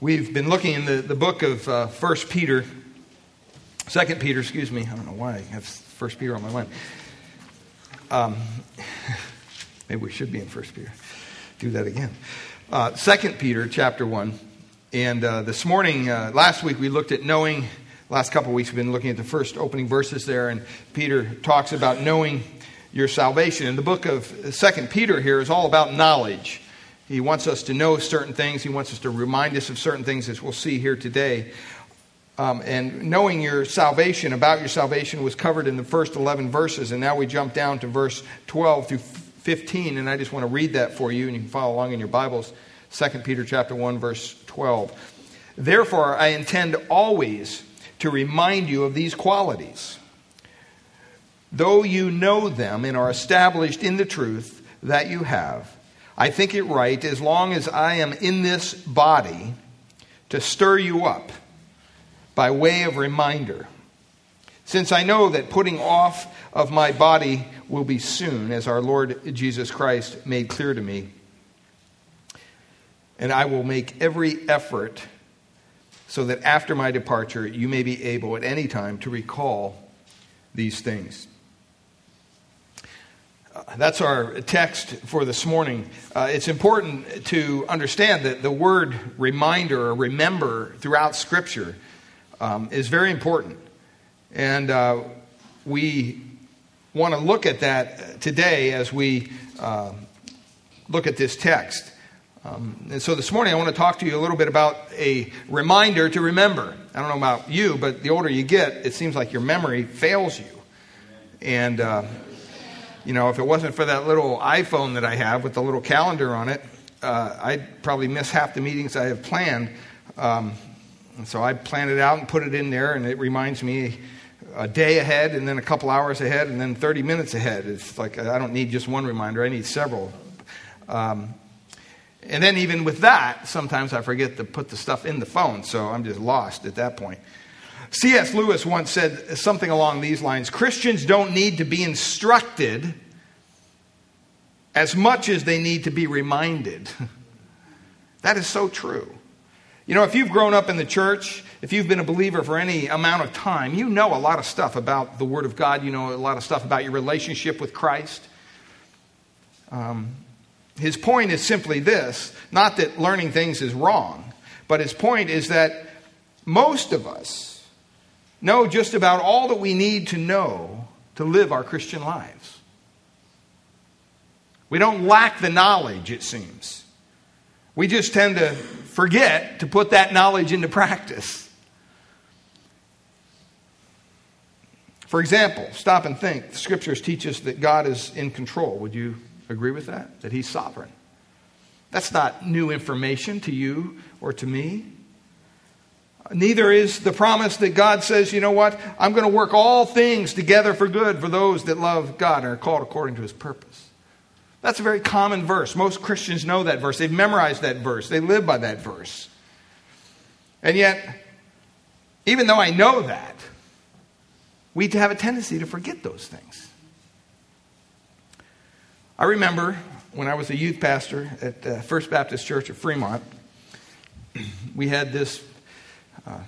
We've been looking in the, the book of uh, 1 Peter, 2 Peter, excuse me. I don't know why I have 1 Peter on my mind. Um, maybe we should be in 1 Peter. Do that again. Uh, 2 Peter chapter 1. And uh, this morning, uh, last week, we looked at knowing. Last couple of weeks, we've been looking at the first opening verses there. And Peter talks about knowing your salvation. And the book of 2 Peter here is all about knowledge. He wants us to know certain things. He wants us to remind us of certain things, as we'll see here today. Um, and knowing your salvation, about your salvation, was covered in the first 11 verses. And now we jump down to verse 12 through 15. And I just want to read that for you, and you can follow along in your Bibles. 2 Peter chapter 1, verse 12. Therefore, I intend always to remind you of these qualities, though you know them and are established in the truth that you have I think it right, as long as I am in this body, to stir you up by way of reminder. Since I know that putting off of my body will be soon, as our Lord Jesus Christ made clear to me. And I will make every effort so that after my departure you may be able at any time to recall these things that's our text for this morning. Uh, it's important to understand that the word reminder or remember throughout Scripture um, is very important. And uh, we want to look at that today as we uh, look at this text. Um, and so this morning I want to talk to you a little bit about a reminder to remember. I don't know about you, but the older you get, it seems like your memory fails you. And uh, you know, if it wasn't for that little iPhone that I have with the little calendar on it, uh, I'd probably miss half the meetings I have planned. Um, so I plan it out and put it in there, and it reminds me a day ahead, and then a couple hours ahead, and then 30 minutes ahead. It's like I don't need just one reminder, I need several. Um, and then, even with that, sometimes I forget to put the stuff in the phone, so I'm just lost at that point. C.S. Lewis once said something along these lines Christians don't need to be instructed as much as they need to be reminded. that is so true. You know, if you've grown up in the church, if you've been a believer for any amount of time, you know a lot of stuff about the Word of God. You know a lot of stuff about your relationship with Christ. Um, his point is simply this not that learning things is wrong, but his point is that most of us, know just about all that we need to know to live our Christian lives. We don't lack the knowledge, it seems. We just tend to forget to put that knowledge into practice. For example, stop and think. The scriptures teach us that God is in control. Would you agree with that? That He's sovereign. That's not new information to you or to me. Neither is the promise that God says, you know what, I'm going to work all things together for good for those that love God and are called according to his purpose. That's a very common verse. Most Christians know that verse. They've memorized that verse. They live by that verse. And yet, even though I know that, we have a tendency to forget those things. I remember when I was a youth pastor at uh, First Baptist Church of Fremont, we had this uh,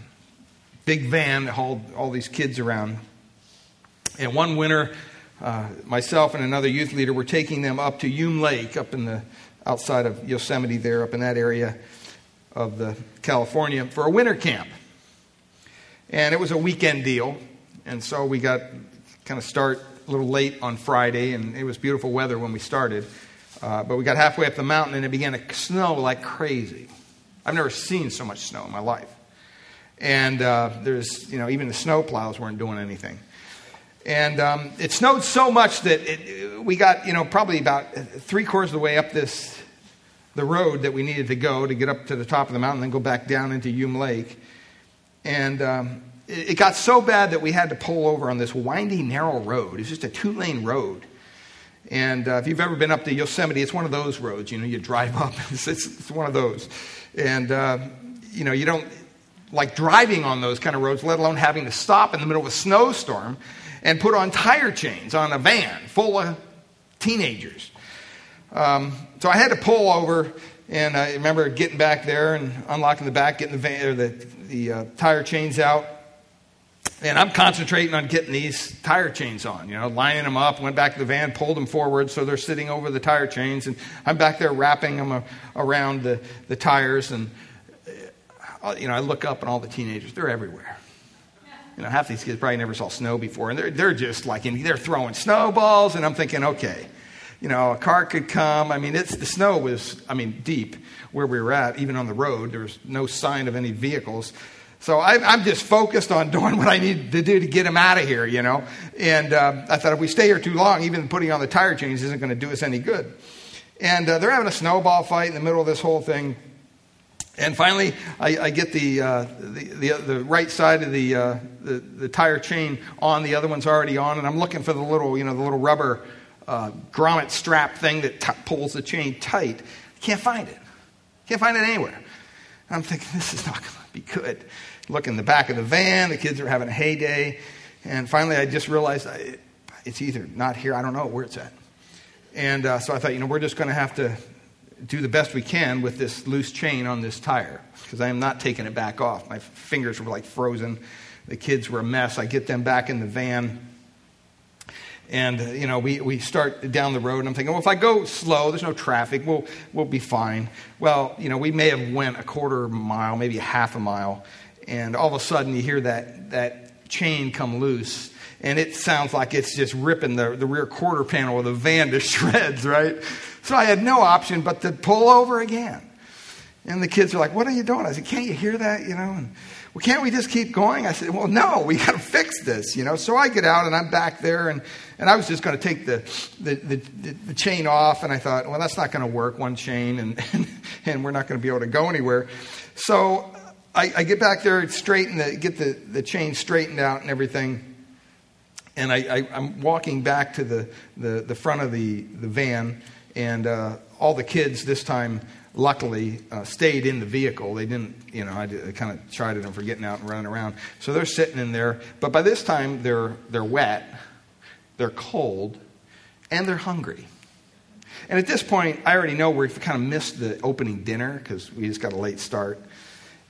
big van that hauled all these kids around. And one winter, uh, myself and another youth leader were taking them up to Hume Lake, up in the outside of Yosemite, there, up in that area of the California, for a winter camp. And it was a weekend deal, and so we got kind of start a little late on Friday, and it was beautiful weather when we started. Uh, but we got halfway up the mountain, and it began to snow like crazy. I've never seen so much snow in my life and uh, there's, you know, even the snow plows weren't doing anything. And um, it snowed so much that it, we got, you know, probably about three quarters of the way up this, the road that we needed to go to get up to the top of the mountain, and then go back down into Hume Lake. And um, it, it got so bad that we had to pull over on this windy, narrow road. It's just a two lane road. And uh, if you've ever been up to Yosemite, it's one of those roads. You know, you drive up, it's, it's, it's one of those. And, uh, you know, you don't, like driving on those kind of roads, let alone having to stop in the middle of a snowstorm and put on tire chains on a van full of teenagers. Um, so I had to pull over And I remember getting back there and unlocking the back, getting the, van, or the, the uh, tire chains out. And I'm concentrating on getting these tire chains on, you know, lining them up. Went back to the van, pulled them forward so they're sitting over the tire chains. And I'm back there wrapping them around the, the tires. And, you know, I look up and all the teenagers, they're everywhere. You know, half these kids probably never saw snow before. And they're, they're just like, they're throwing snowballs. And I'm thinking, okay, you know, a car could come. I mean, it's, the snow was, I mean, deep where we were at, even on the road. There was no sign of any vehicles. So I, am just focused on doing what I need to do to get him out of here, you know. And uh, I thought if we stay here too long, even putting on the tire chains isn't going to do us any good. And uh, they're having a snowball fight in the middle of this whole thing. And finally, I, I get the, uh, the, the, the, right side of the, uh, the, the, tire chain on, the other one's already on, and I'm looking for the little, you know, the little rubber uh, grommet strap thing that t- pulls the chain tight. Can't find it. Can't find it anywhere. And I'm thinking, this is not going to be good look in the back of the van. The kids are having a heyday. And finally, I just realized it's either not here, I don't know where it's at. And uh, so I thought, you know, we're just going to have to do the best we can with this loose chain on this tire because I am not taking it back off. My fingers were like frozen. The kids were a mess. I get them back in the van. And, uh, you know, we, we start down the road, and I'm thinking, well, if I go slow, there's no traffic, we'll, we'll be fine. Well, you know, we may have went a quarter mile, maybe a half a mile, and all of a sudden you hear that, that chain come loose and it sounds like it's just ripping the, the rear quarter panel of the van to shreds, right? So I had no option but to pull over again. And the kids are like, What are you doing? I said, Can't you hear that? You know, and, well, can't we just keep going? I said, Well, no, we got to fix this, you know. So I get out and I'm back there, and, and I was just going to take the, the, the, the, chain off, and I thought, Well, that's not going to work, one chain, and, and, and we're not going to be able to go anywhere. So I, I, get back there, straighten the, get the, the chain straightened out and everything. And I, am walking back to the, the, the, front of the, the van, and uh, all the kids this time, luckily, uh, stayed in the vehicle. They didn't, you know, I, I kind of chided them for getting out and running around. So they're sitting in there. But by this time, they're, they're wet, they're cold, and they're hungry. And at this point, I already know we've kind of missed the opening dinner because we just got a late start.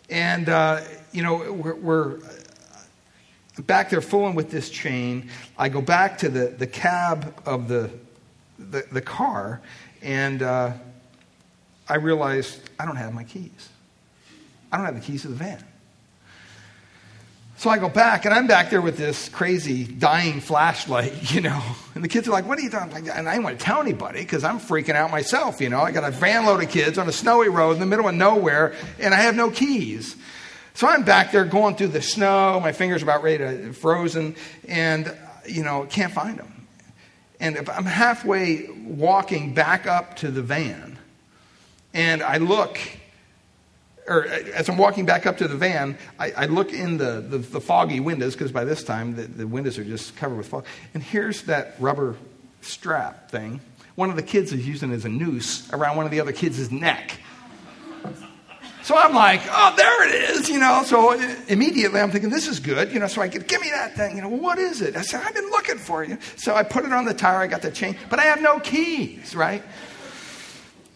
And, uh, you know, we're, we're, back there fooling with this chain. I go back to the, the cab of the, the, the car, and uh, I realized I don't have my keys. I don't have the keys to the van. So I go back, and I'm back there with this crazy dying flashlight, you know. And the kids are like, What are you doing? And I didn't want to tell anybody because I'm freaking out myself, you know. I got a van load of kids on a snowy road in the middle of nowhere, and I have no keys. So I'm back there going through the snow. My fingers are about ready to frozen, and, you know, can't find them. And I'm halfway walking back up to the van, and I look or uh, as I'm walking back up to the van, I, I look in the, the, the foggy windows, because by this time the, the windows are just covered with fog. And here's that rubber strap thing. One of the kids is using as a noose around one of the other kids' neck. So I'm like, oh, there it is, you know. So uh, immediately I'm thinking, this is good, you know. So I get, give me that thing, you know. What is it? I said, I've been looking for you. So I put it on the tire. I got the chain, but I have no keys, right?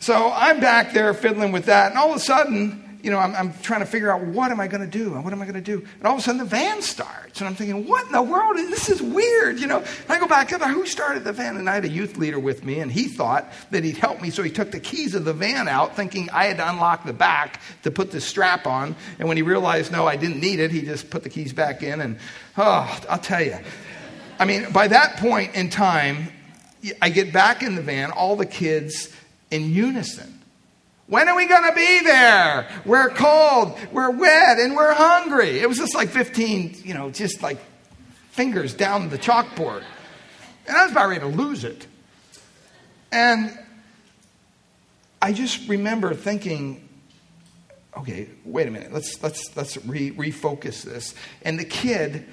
So I'm back there fiddling with that, and all of a sudden, you know, I'm, I'm trying to figure out what am I going to do? And what am I going to do? And all of a sudden the van starts. And I'm thinking, what in the world? This is weird. You know, and I go back, up, who started the van? And I had a youth leader with me, and he thought that he'd help me. So he took the keys of the van out, thinking I had to unlock the back to put the strap on. And when he realized, no, I didn't need it, he just put the keys back in. And, oh, I'll tell you. I mean, by that point in time, I get back in the van, all the kids in unison when are we going to be there? We're cold, we're wet, and we're hungry. It was just like 15, you know, just like fingers down the chalkboard. And I was about ready to lose it. And I just remember thinking, okay, wait a minute, let's, let's, let's re- refocus this. And the kid,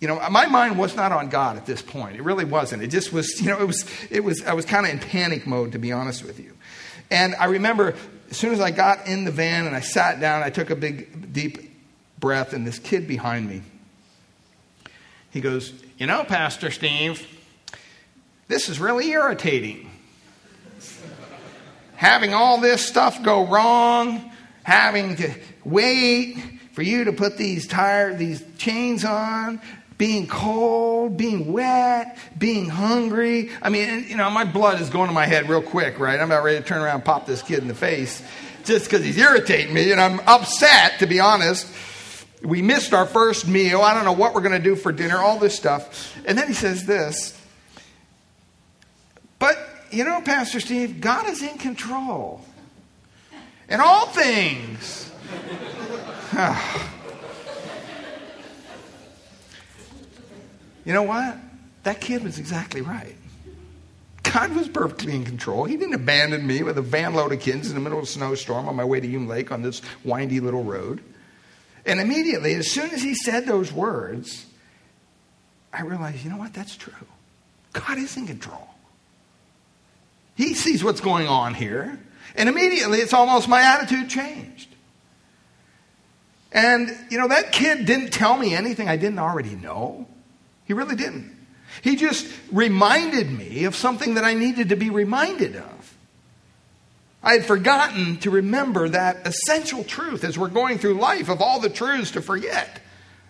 you know, my mind was not on God at this point. It really wasn't. It just was, you know, it was, it was, I was kind of in panic mode, to be honest with you. And I remember as soon as I got in the van and I sat down, I took a big, deep breath, and this kid behind me, he goes, You know, Pastor Steve, this is really irritating. having all this stuff go wrong, having to wait for you to put these tire, these chains on, being cold, being wet, being hungry. I mean, you know, my blood is going to my head real quick, right? I'm about ready to turn around and pop this kid in the face just because he's irritating me, and I'm upset, to be honest. We missed our first meal. I don't know what we're going to do for dinner, all this stuff. And then he says this. But, you know, Pastor Steve, God is in control. In all things. you know what? That kid was exactly right. God was perfectly in control. He didn't abandon me with a van load of kids in the middle of a snowstorm on my way to Hume Lake on this windy little road. And immediately, as soon as he said those words, I realized, you know what? That's true. God is in control. He sees what's going on here. And immediately, it's almost my attitude changed. And, you know, that kid didn't tell me anything I didn't already know. He really didn't. He just reminded me of something that I needed to be reminded of. I had forgotten to remember that essential truth as we're going through life of all the truths to forget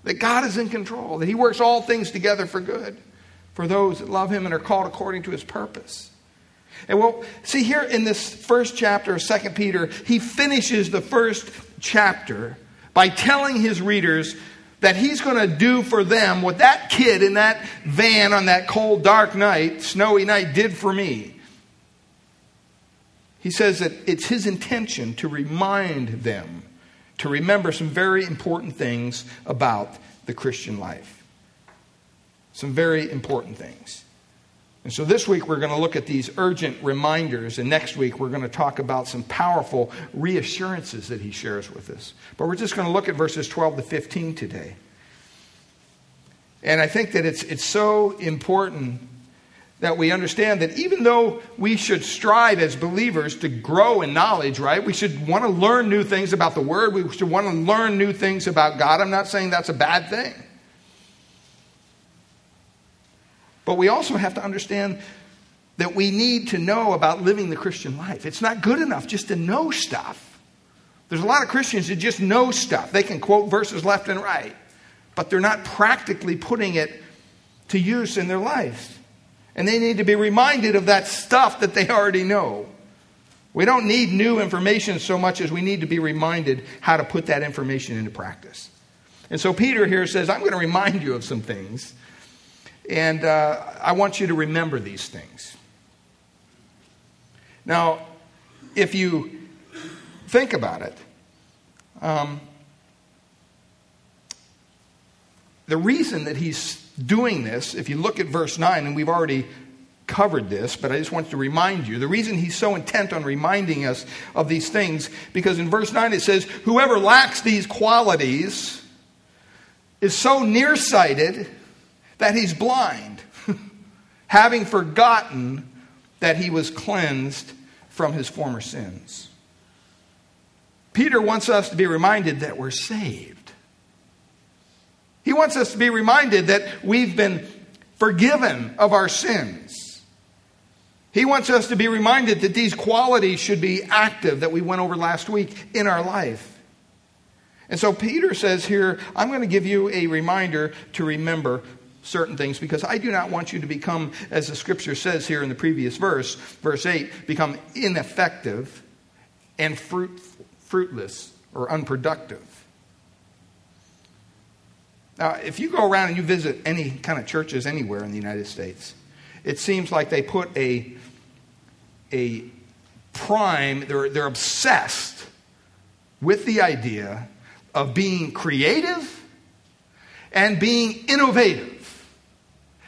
that God is in control, that He works all things together for good for those that love Him and are called according to His purpose. And well, see here in this first chapter of 2 Peter, he finishes the first chapter by telling his readers that he's going to do for them what that kid in that van on that cold, dark night, snowy night, did for me. He says that it's his intention to remind them to remember some very important things about the Christian life. Some very important things. And so this week we're going to look at these urgent reminders, and next week we're going to talk about some powerful reassurances that he shares with us. But we're just going to look at verses 12 to 15 today. And I think that it's, it's so important that we understand that even though we should strive as believers to grow in knowledge, right? We should want to learn new things about the Word. We should want to learn new things about God. I'm not saying that's a bad thing. But we also have to understand that we need to know about living the Christian life. It's not good enough just to know stuff. There's a lot of Christians that just know stuff. They can quote verses left and right, but they're not practically putting it to use in their life. And they need to be reminded of that stuff that they already know. We don't need new information so much as we need to be reminded how to put that information into practice. And so Peter here says, I'm going to remind you of some things and uh, I want you to remember these things. Now, if you think about it, um, the reason that he's doing this, if you look at verse 9, and we've already covered this, but I just want to remind you the reason he's so intent on reminding us of these things, because in verse 9 it says, Whoever lacks these qualities is so nearsighted that he's blind, having forgotten that he was cleansed from his former sins. Peter wants us to be reminded that we're saved. He wants us to be reminded that we've been forgiven of our sins. He wants us to be reminded that these qualities should be active, that we went over last week, in our life. And so Peter says here, I'm going to give you a reminder to remember certain things because I do not want you to become, as the scripture says here in the previous verse, verse 8, become ineffective and fruit, fruitless or unproductive. Now, if you go around and you visit any kind of churches anywhere in the United States, it seems like they put a, a prime, they're, they're obsessed with the idea of being creative and being innovative.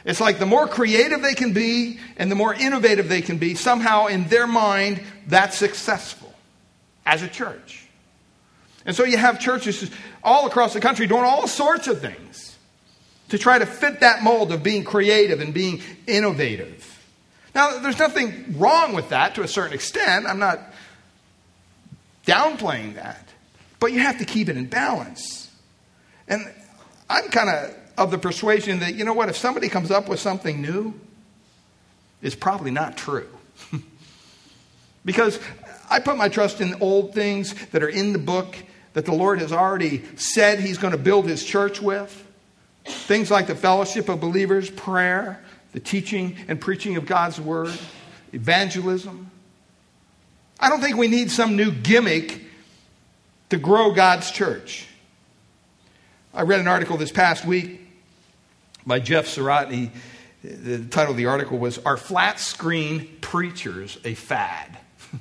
It's like the more creative they can be and the more innovative they can be, somehow in their mind, that's successful as a church. And so you have churches all across the country doing all sorts of things to try to fit that mold of being creative and being innovative. Now, there's nothing wrong with that to a certain extent. I'm not downplaying that. But you have to keep it in balance. And I'm kind of of the persuasion that, you know what, if somebody comes up with something new, it's probably not true. because I put my trust in old things that are in the book that the Lord has already said He's going to build His church with. Things like the fellowship of believers, prayer, the teaching and preaching of God's word, evangelism. I don't think we need some new gimmick to grow God's church. I read an article this past week by Jeff Surratt. The title of the article was Are Flat Screen Preachers a Fad?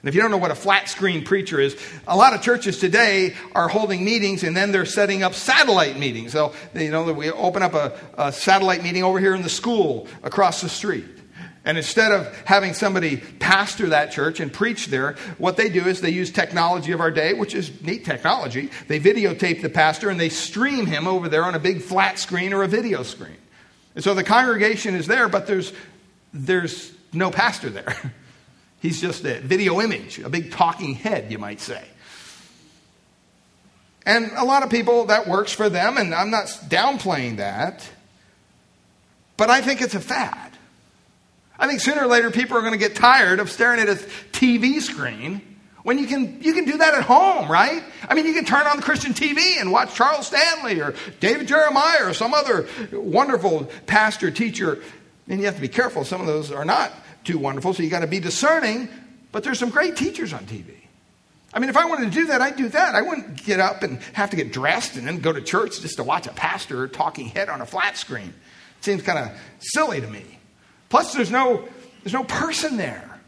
And if you don't know what a flat screen preacher is, a lot of churches today are holding meetings and then they're setting up satellite meetings. So, you know, we open up a, a satellite meeting over here in the school across the street. And instead of having somebody pastor that church and preach there, what they do is they use technology of our day, which is neat technology. They videotape the pastor and they stream him over there on a big flat screen or a video screen. And so the congregation is there, but there's, there's no pastor there. He's just a video image, a big talking head, you might say. And a lot of people, that works for them, and I'm not downplaying that. But I think it's a fad. I think sooner or later people are going to get tired of staring at a TV screen when you can, you can do that at home, right? I mean, you can turn on the Christian TV and watch Charles Stanley or David Jeremiah or some other wonderful pastor, teacher. And you have to be careful, some of those are not too wonderful, so you got to be discerning. But there's some great teachers on TV. I mean, if I wanted to do that, I'd do that. I wouldn't get up and have to get dressed and then go to church just to watch a pastor talking head on a flat screen. It seems kind of silly to me. Plus, there's no, there's no person there.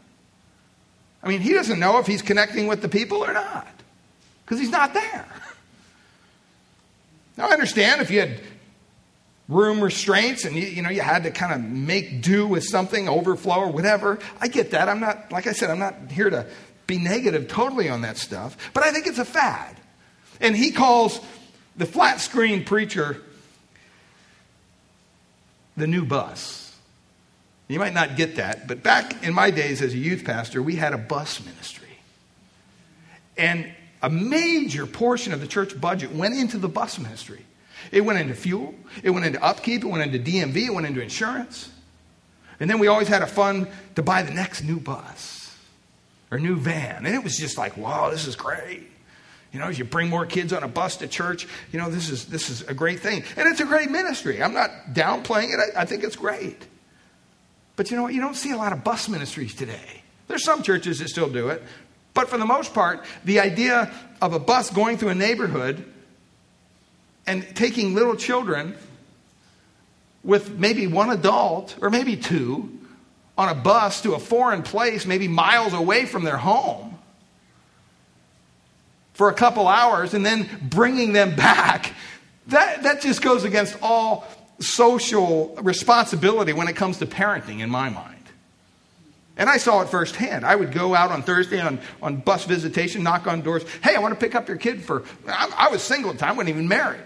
I mean, he doesn't know if he's connecting with the people or not because he's not there. Now, I understand if you had room restraints and you, you know you had to kind of make do with something overflow or whatever i get that i'm not like i said i'm not here to be negative totally on that stuff but i think it's a fad and he calls the flat screen preacher the new bus you might not get that but back in my days as a youth pastor we had a bus ministry and a major portion of the church budget went into the bus ministry it went into fuel, it went into upkeep, it went into DMV, it went into insurance. And then we always had a fund to buy the next new bus or new van. And it was just like, wow, this is great. You know, as you bring more kids on a bus to church, you know, this is, this is a great thing. And it's a great ministry. I'm not downplaying it, I, I think it's great. But you know what? You don't see a lot of bus ministries today. There's some churches that still do it. But for the most part, the idea of a bus going through a neighborhood and taking little children with maybe one adult or maybe two on a bus to a foreign place, maybe miles away from their home, for a couple hours and then bringing them back, that, that just goes against all social responsibility when it comes to parenting, in my mind. And I saw it firsthand. I would go out on Thursday on, on bus visitation, knock on doors. Hey, I want to pick up your kid for. I, I was single at the time, wasn't even married.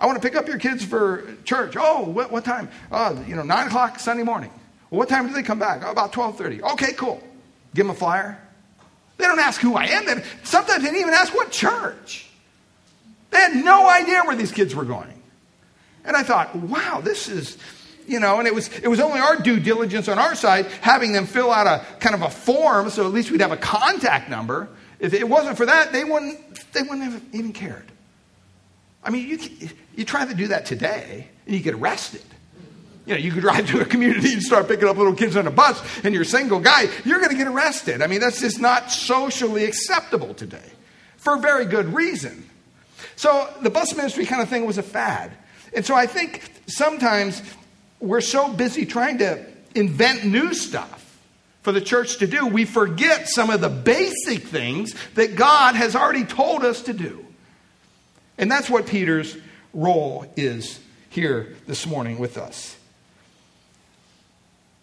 I want to pick up your kids for church. Oh, what, what time? Oh, you know, 9 o'clock Sunday morning. Well, what time do they come back? Oh, about 12.30. Okay, cool. Give them a flyer. They don't ask who I am. They, sometimes they didn't even ask what church. They had no idea where these kids were going. And I thought, wow, this is, you know, and it was, it was only our due diligence on our side having them fill out a kind of a form so at least we'd have a contact number. If it wasn't for that, they wouldn't, they wouldn't have even cared. I mean, you, you try to do that today, and you get arrested. You know, you could drive to a community and start picking up little kids on a bus, and you're a single guy, you're going to get arrested. I mean, that's just not socially acceptable today for a very good reason. So the bus ministry kind of thing was a fad. And so I think sometimes we're so busy trying to invent new stuff for the church to do, we forget some of the basic things that God has already told us to do. And that's what Peter's role is here this morning with us.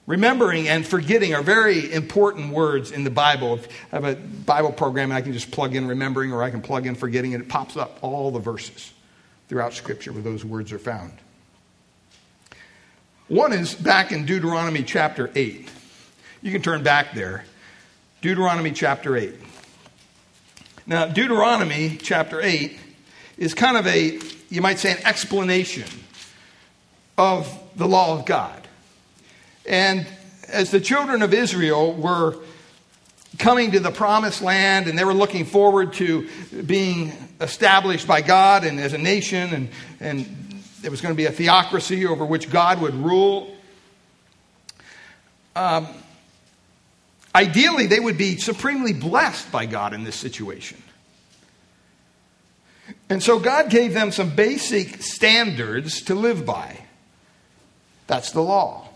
Remembering and forgetting are very important words in the Bible. If I have a Bible program and I can just plug in remembering or I can plug in forgetting, and it pops up all the verses throughout Scripture where those words are found. One is back in Deuteronomy chapter 8. You can turn back there. Deuteronomy chapter 8. Now, Deuteronomy chapter 8 is kind of a, you might say, an explanation of the law of God. And as the children of Israel were coming to the promised land and they were looking forward to being established by God and as a nation, and, and there was going to be a theocracy over which God would rule. Um, ideally, they would be supremely blessed by God in this situation. And so God gave them some basic standards to live by. That's the law.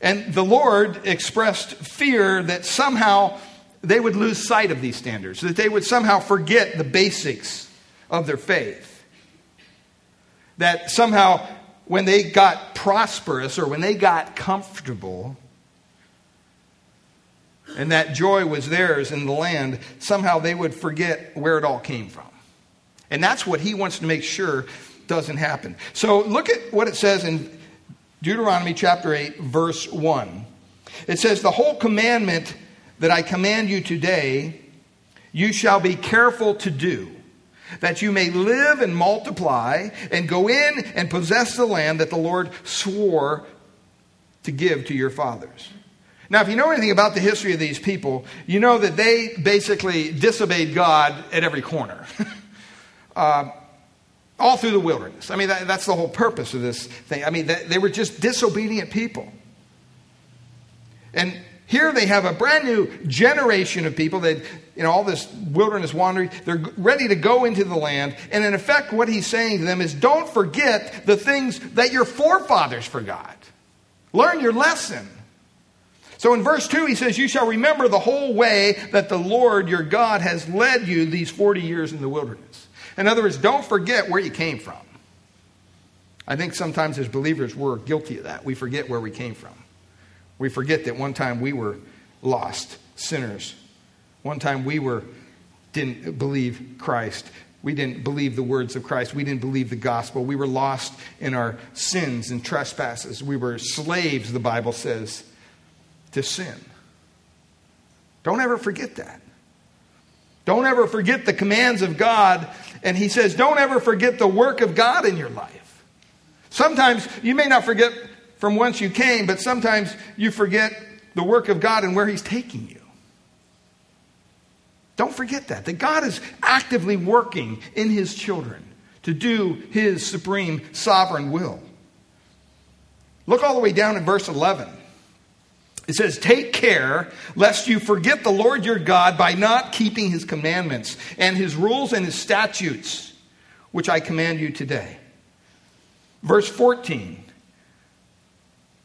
And the Lord expressed fear that somehow they would lose sight of these standards, that they would somehow forget the basics of their faith. That somehow, when they got prosperous or when they got comfortable, and that joy was theirs in the land, somehow they would forget where it all came from. And that's what he wants to make sure doesn't happen. So look at what it says in Deuteronomy chapter 8, verse 1. It says, The whole commandment that I command you today, you shall be careful to do, that you may live and multiply and go in and possess the land that the Lord swore to give to your fathers. Now, if you know anything about the history of these people, you know that they basically disobeyed God at every corner. uh, all through the wilderness. I mean, that, that's the whole purpose of this thing. I mean, they, they were just disobedient people. And here they have a brand new generation of people that, you know, all this wilderness wandering, they're ready to go into the land. And in effect, what he's saying to them is don't forget the things that your forefathers forgot. Learn your lesson. So in verse 2, he says, You shall remember the whole way that the Lord your God has led you these 40 years in the wilderness. In other words, don't forget where you came from. I think sometimes as believers, we're guilty of that. We forget where we came from. We forget that one time we were lost sinners. One time we were didn't believe Christ. We didn't believe the words of Christ. We didn't believe the gospel. We were lost in our sins and trespasses. We were slaves, the Bible says, to sin. Don't ever forget that. Don't ever forget the commands of God. And he says, don't ever forget the work of God in your life. Sometimes you may not forget from whence you came, but sometimes you forget the work of God and where he's taking you. Don't forget that, that God is actively working in his children to do his supreme sovereign will. Look all the way down in verse 11. It says, Take care lest you forget the Lord your God by not keeping his commandments and his rules and his statutes, which I command you today. Verse 14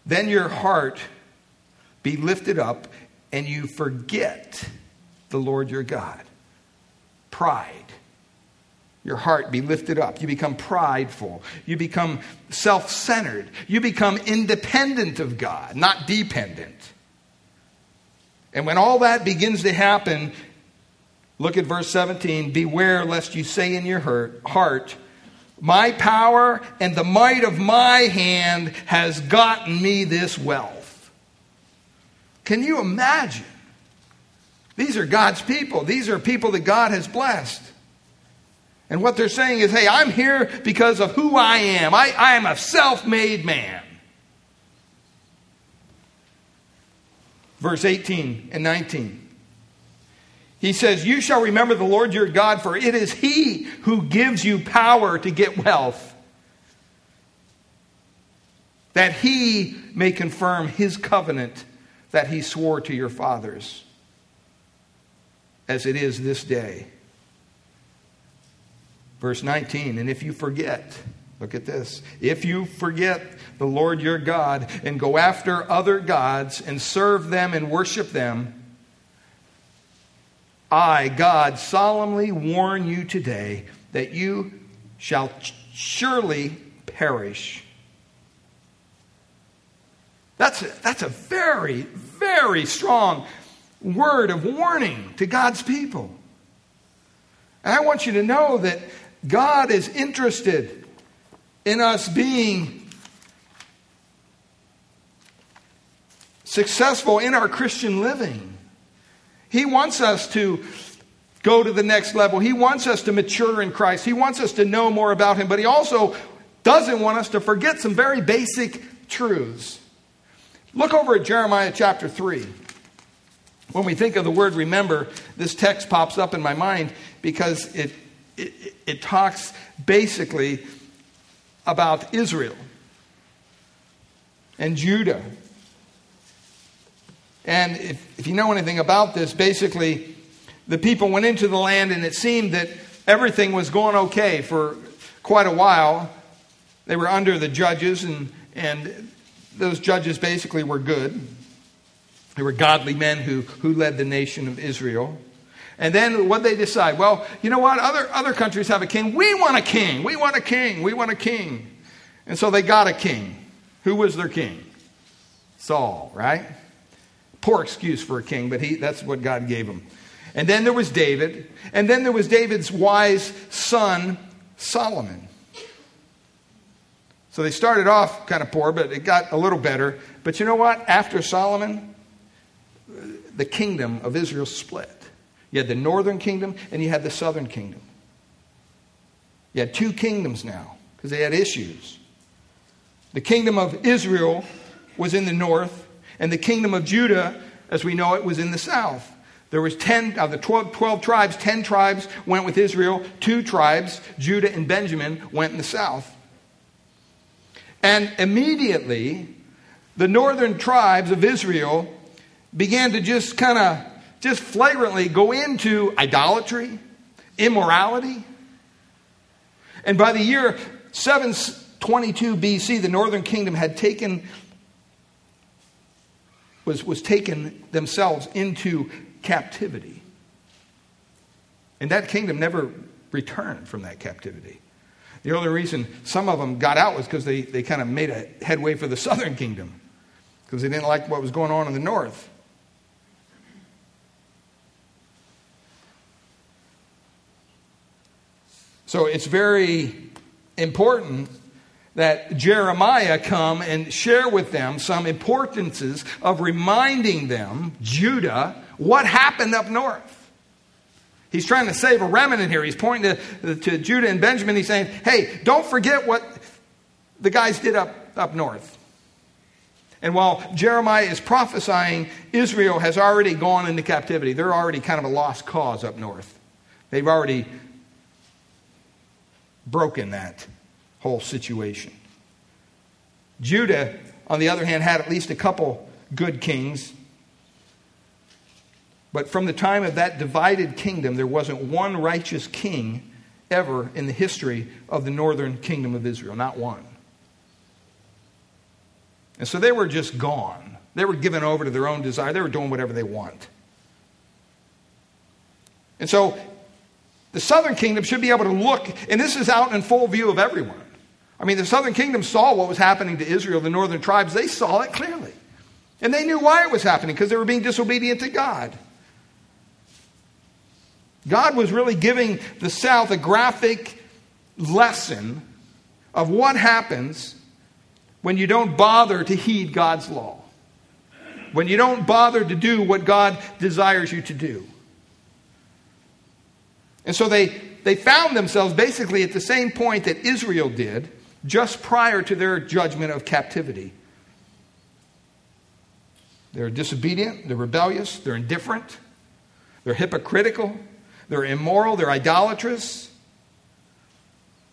Then your heart be lifted up and you forget the Lord your God. Pride your heart be lifted up. You become prideful. You become self centered. You become independent of God, not dependent. And when all that begins to happen, look at verse 17 Beware lest you say in your heart, My power and the might of my hand has gotten me this wealth. Can you imagine? These are God's people. These are people that God has blessed. And what they're saying is, hey, I'm here because of who I am. I, I am a self made man. Verse 18 and 19. He says, You shall remember the Lord your God, for it is He who gives you power to get wealth, that He may confirm His covenant that He swore to your fathers, as it is this day. Verse 19, and if you forget, look at this, if you forget the Lord your God and go after other gods and serve them and worship them, I, God, solemnly warn you today that you shall surely perish. That's a, that's a very, very strong word of warning to God's people. And I want you to know that God is interested in us being successful in our Christian living. He wants us to go to the next level. He wants us to mature in Christ. He wants us to know more about Him, but He also doesn't want us to forget some very basic truths. Look over at Jeremiah chapter 3. when we think of the word remember, this text pops up in my mind because it, it, it talks basically about Israel and Judah. And if, if you know anything about this, basically, the people went into the land and it seemed that everything was going okay for quite a while. They were under the judges, and, and those judges basically were good. They were godly men who, who led the nation of Israel. And then what they decide? Well, you know what? Other, other countries have a king. We want a king. We want a king. We want a king. And so they got a king. Who was their king? Saul, right? Poor excuse for a king, but he, that's what God gave him. And then there was David. And then there was David's wise son, Solomon. So they started off kind of poor, but it got a little better. But you know what? After Solomon, the kingdom of Israel split. You had the northern kingdom and you had the southern kingdom. You had two kingdoms now because they had issues. The kingdom of Israel was in the north, and the kingdom of Judah, as we know it, was in the south. There was 10 of the 12, 12, tribes, 10 tribes went with Israel, two tribes, Judah and Benjamin, went in the south. And immediately, the northern tribes of Israel began to just kind of, just flagrantly go into idolatry, immorality. And by the year 722 BC, the northern kingdom had taken, was, was taken themselves into captivity. And that kingdom never returned from that captivity. The only reason some of them got out was because they, they kind of made a headway for the southern kingdom because they didn't like what was going on in the north. So it's very important that Jeremiah come and share with them some importances of reminding them, Judah, what happened up north. He's trying to save a remnant here. He's pointing to, to Judah and Benjamin. He's saying, hey, don't forget what the guys did up, up north. And while Jeremiah is prophesying, Israel has already gone into captivity. They're already kind of a lost cause up north. They've already broken that whole situation. Judah, on the other hand, had at least a couple good kings. But from the time of that divided kingdom, there wasn't one righteous king ever in the history of the northern kingdom of Israel. Not one. And so they were just gone. They were given over to their own desire. They were doing whatever they want. And so the southern kingdom should be able to look, and this is out in full view of everyone. I mean, the southern kingdom saw what was happening to Israel, the northern tribes, they saw it clearly. And they knew why it was happening because they were being disobedient to God. God was really giving the South a graphic lesson of what happens when you don't bother to heed God's law, when you don't bother to do what God desires you to do. And so they, they found themselves basically at the same point that Israel did just prior to their judgment of captivity. They're disobedient, they're rebellious, they're indifferent, they're hypocritical, they're immoral, they're idolatrous,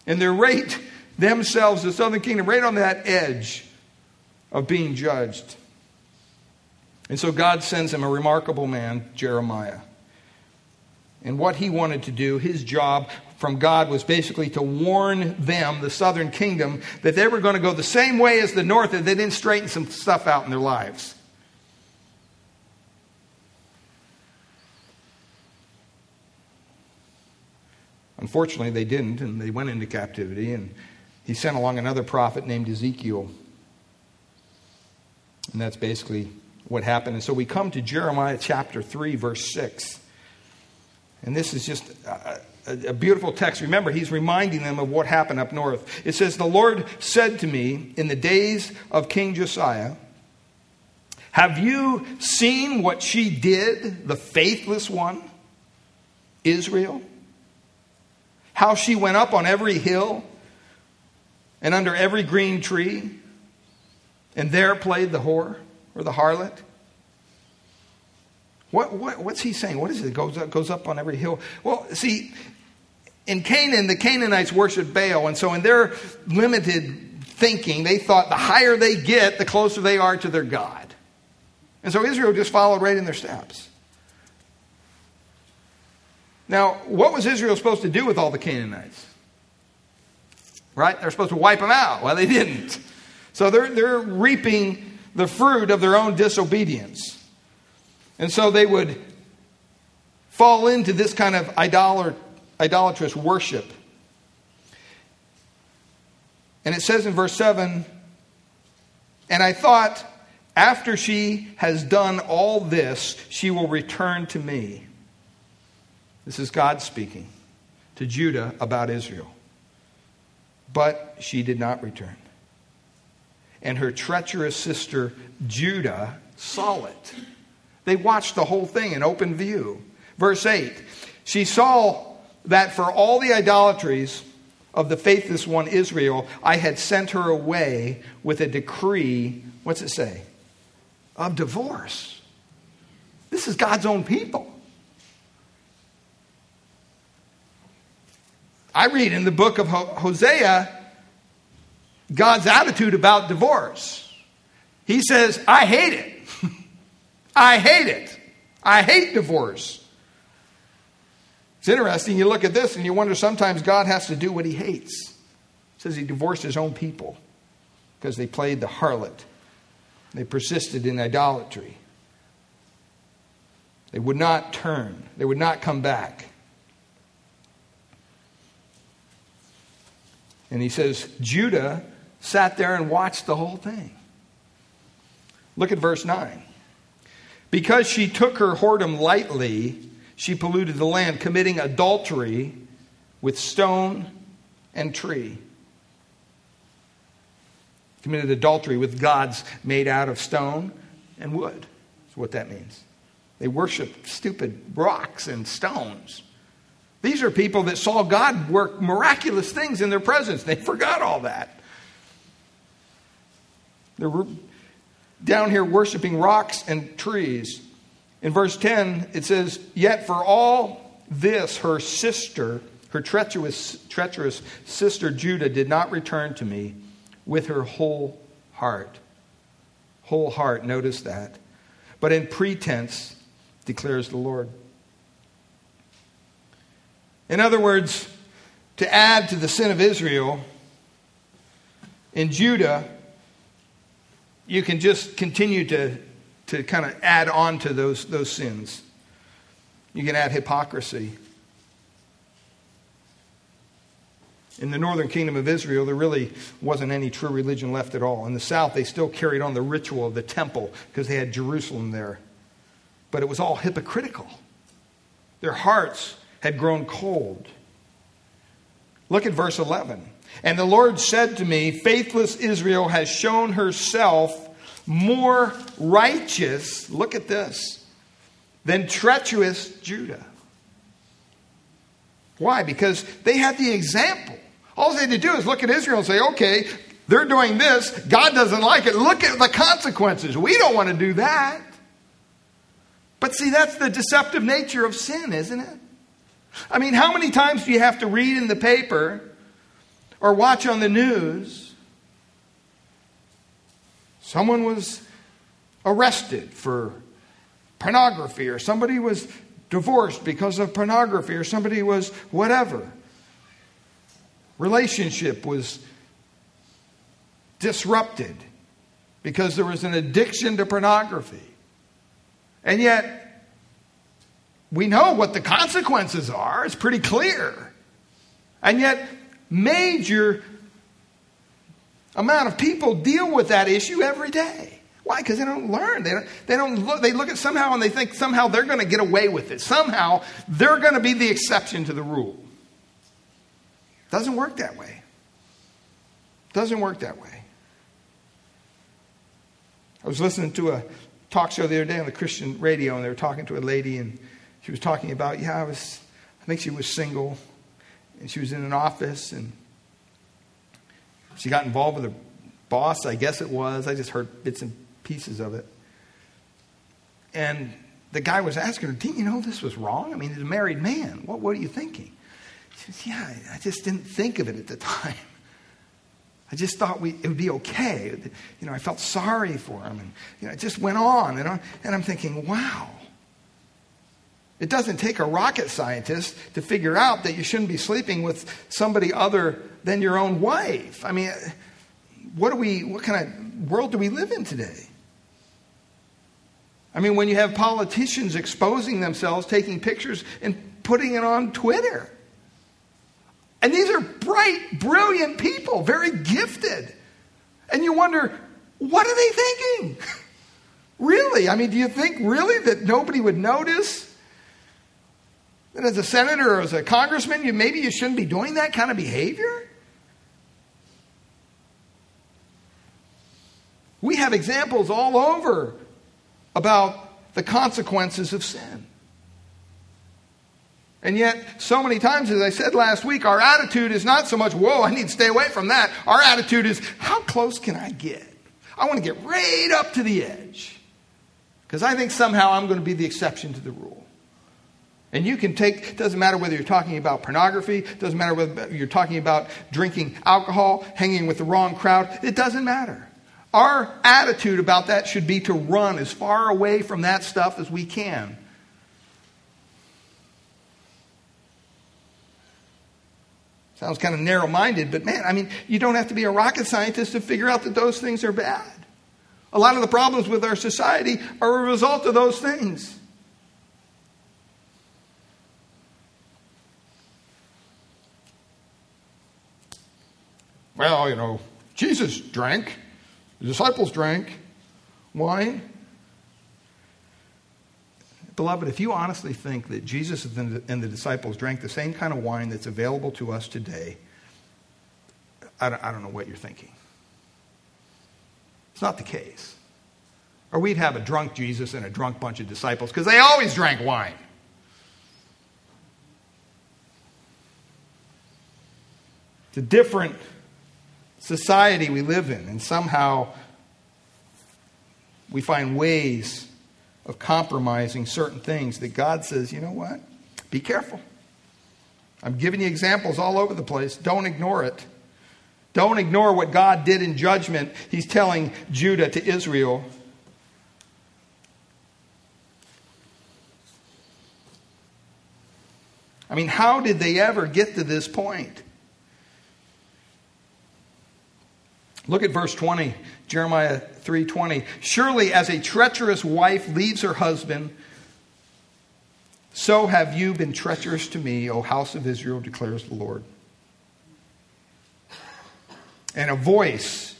and they're right themselves, the southern kingdom, right on that edge of being judged. And so God sends him a remarkable man, Jeremiah. And what he wanted to do, his job from God was basically to warn them, the southern kingdom, that they were going to go the same way as the north if they didn't straighten some stuff out in their lives. Unfortunately, they didn't, and they went into captivity, and he sent along another prophet named Ezekiel. And that's basically what happened. And so we come to Jeremiah chapter 3, verse 6. And this is just a, a, a, beautiful text. Remember, he's reminding them of what happened up north. It says, The Lord said to me in the days of King Josiah, Have you seen what she did, the faithless one, Israel? how she went up on every hill and under every green tree, and there played the whore or the harlot. What, what, what's he saying? What is it? it goes up, goes up on every hill. Well, see, in Canaan, the Canaanites worshiped Baal, and so in their limited thinking, they thought the higher they get, the closer they are to their God. And so Israel just followed right in their steps. Now, what was Israel supposed to do with all the Canaanites? Right? They're supposed to wipe them out. Well, they didn't. So they're, they're reaping the fruit of their own disobedience. And so they would fall into this kind of idolat- idolatrous worship. And it says in verse 7 And I thought, after she has done all this, she will return to me. This is God speaking to Judah about Israel. But she did not return. And her treacherous sister Judah saw it. They watched the whole thing in open view. Verse 8 She saw that for all the idolatries of the faithless one Israel, I had sent her away with a decree. What's it say? Of divorce. This is God's own people. I read in the book of Hosea God's attitude about divorce. He says, I hate it. I hate it. I hate divorce. It's interesting. You look at this and you wonder sometimes God has to do what he hates. It says he divorced his own people because they played the harlot. They persisted in idolatry. They would not turn, they would not come back. And he says, Judah sat there and watched the whole thing. Look at verse 9. Because she took her whoredom lightly, she polluted the land, committing adultery with stone and tree. Committed adultery with gods made out of stone and wood. That's what that means. They worship stupid rocks and stones. These are people that saw God work miraculous things in their presence. They forgot all that. They're down here worshiping rocks and trees. In verse 10, it says, Yet for all this, her sister, her treacherous, treacherous sister Judah, did not return to me with her whole heart. Whole heart, notice that. But in pretense, declares the Lord. In other words, to add to the sin of Israel, in Judah, you can just continue to, to kind of add on to those, those sins. You can add hypocrisy. In the northern kingdom of Israel, there really wasn't any true religion left at all. In the south, they still carried on the ritual of the temple because they had Jerusalem there. But it was all hypocritical. Their hearts had grown cold. Look at verse 11. And the Lord said to me, Faithless Israel has shown herself more righteous, look at this, than treacherous Judah. Why? Because they had the example. All they had to do is look at Israel and say, okay, they're doing this. God doesn't like it. Look at the consequences. We don't want to do that. But see, that's the deceptive nature of sin, isn't it? I mean, how many times do you have to read in the paper or watch on the news, someone was arrested for pornography, or somebody was divorced because of pornography, or somebody was whatever. Relationship was disrupted because there was an addiction to pornography. And yet, we know what the consequences are. It's pretty clear. And yet, major amount of people deal with that issue every day. Why? Because they don't learn. They don't, they don't look, they look at somehow and they think somehow they're going to get away with it. Somehow they're going to be the exception to the rule. Doesn't work that way. Doesn't work that way. I was listening to a talk show the other day on the Christian radio, and they were talking to a lady, and she was talking about, yeah, I was, I think she was single, and she was in an office and she got involved with her boss, I guess it was. I just heard bits and pieces of it. And the guy was asking her, Didn't you know this was wrong? I mean, he's a married man. What, what are you thinking? She says, Yeah, I just didn't think of it at the time. I just thought we, it would be okay. You know, I felt sorry for him. And, you know, it just went on and on. And I'm thinking, wow. It doesn't take a rocket scientist to figure out that you shouldn't be sleeping with somebody other than your own wife. I mean, what do we, what kind of world do we live in today? I mean, when you have politicians exposing themselves, taking pictures, and putting it on Twitter. And these are bright, brilliant people, very gifted. And you wonder, what are they thinking? really? I mean, do you think really that nobody would notice? That as a senator or as a congressman, you, maybe you shouldn't be doing that kind of behavior? We have examples all over about the consequences of sin. And yet, so many times, as I said last week, our attitude is not so much, whoa, I need to stay away from that. Our attitude is, how close can I get? I want to get right up to the edge. Because I think somehow I'm going to be the exception to the rule. And you can take, doesn't matter whether you're talking about pornography, doesn't matter whether you're talking about drinking alcohol, hanging with the wrong crowd, it doesn't matter. Our attitude about that should be to run as far away from that stuff as we can. Sounds kind of narrow minded, but man, I mean, you don't have to be a rocket scientist to figure out that those things are bad. A lot of the problems with our society are a result of those things. Well, you know, Jesus drank, the disciples drank wine. Beloved, if you honestly think that Jesus and the disciples drank the same kind of wine that's available to us today, I don't, I don't know what you're thinking. It's not the case. Or we'd have a drunk Jesus and a drunk bunch of disciples because they always drank wine. It's a different society we live in, and somehow we find ways of compromising certain things that God says, you know what? Be careful. I'm giving you examples all over the place. Don't ignore it. Don't ignore what God did in judgment. He's telling Judah to Israel. I mean, how did they ever get to this point? Look at verse 20, Jeremiah 3:20. Surely as a treacherous wife leaves her husband, so have you been treacherous to me, O house of Israel, declares the Lord. And a voice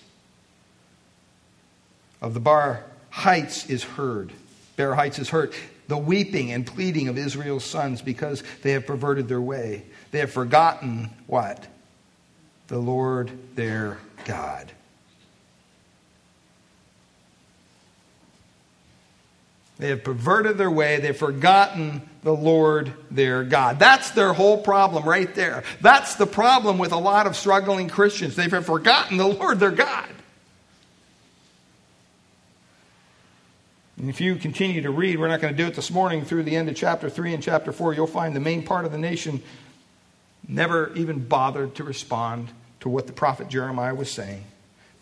of the Bar Heights is heard. Bar Heights is heard. The weeping and pleading of Israel's sons because they have perverted their way. They have forgotten what? The Lord their God. They have perverted their way. They've forgotten the Lord their God. That's their whole problem right there. That's the problem with a lot of struggling Christians. They've forgotten the Lord their God. And if you continue to read, we're not going to do it this morning, through the end of chapter 3 and chapter 4, you'll find the main part of the nation never even bothered to respond to what the prophet Jeremiah was saying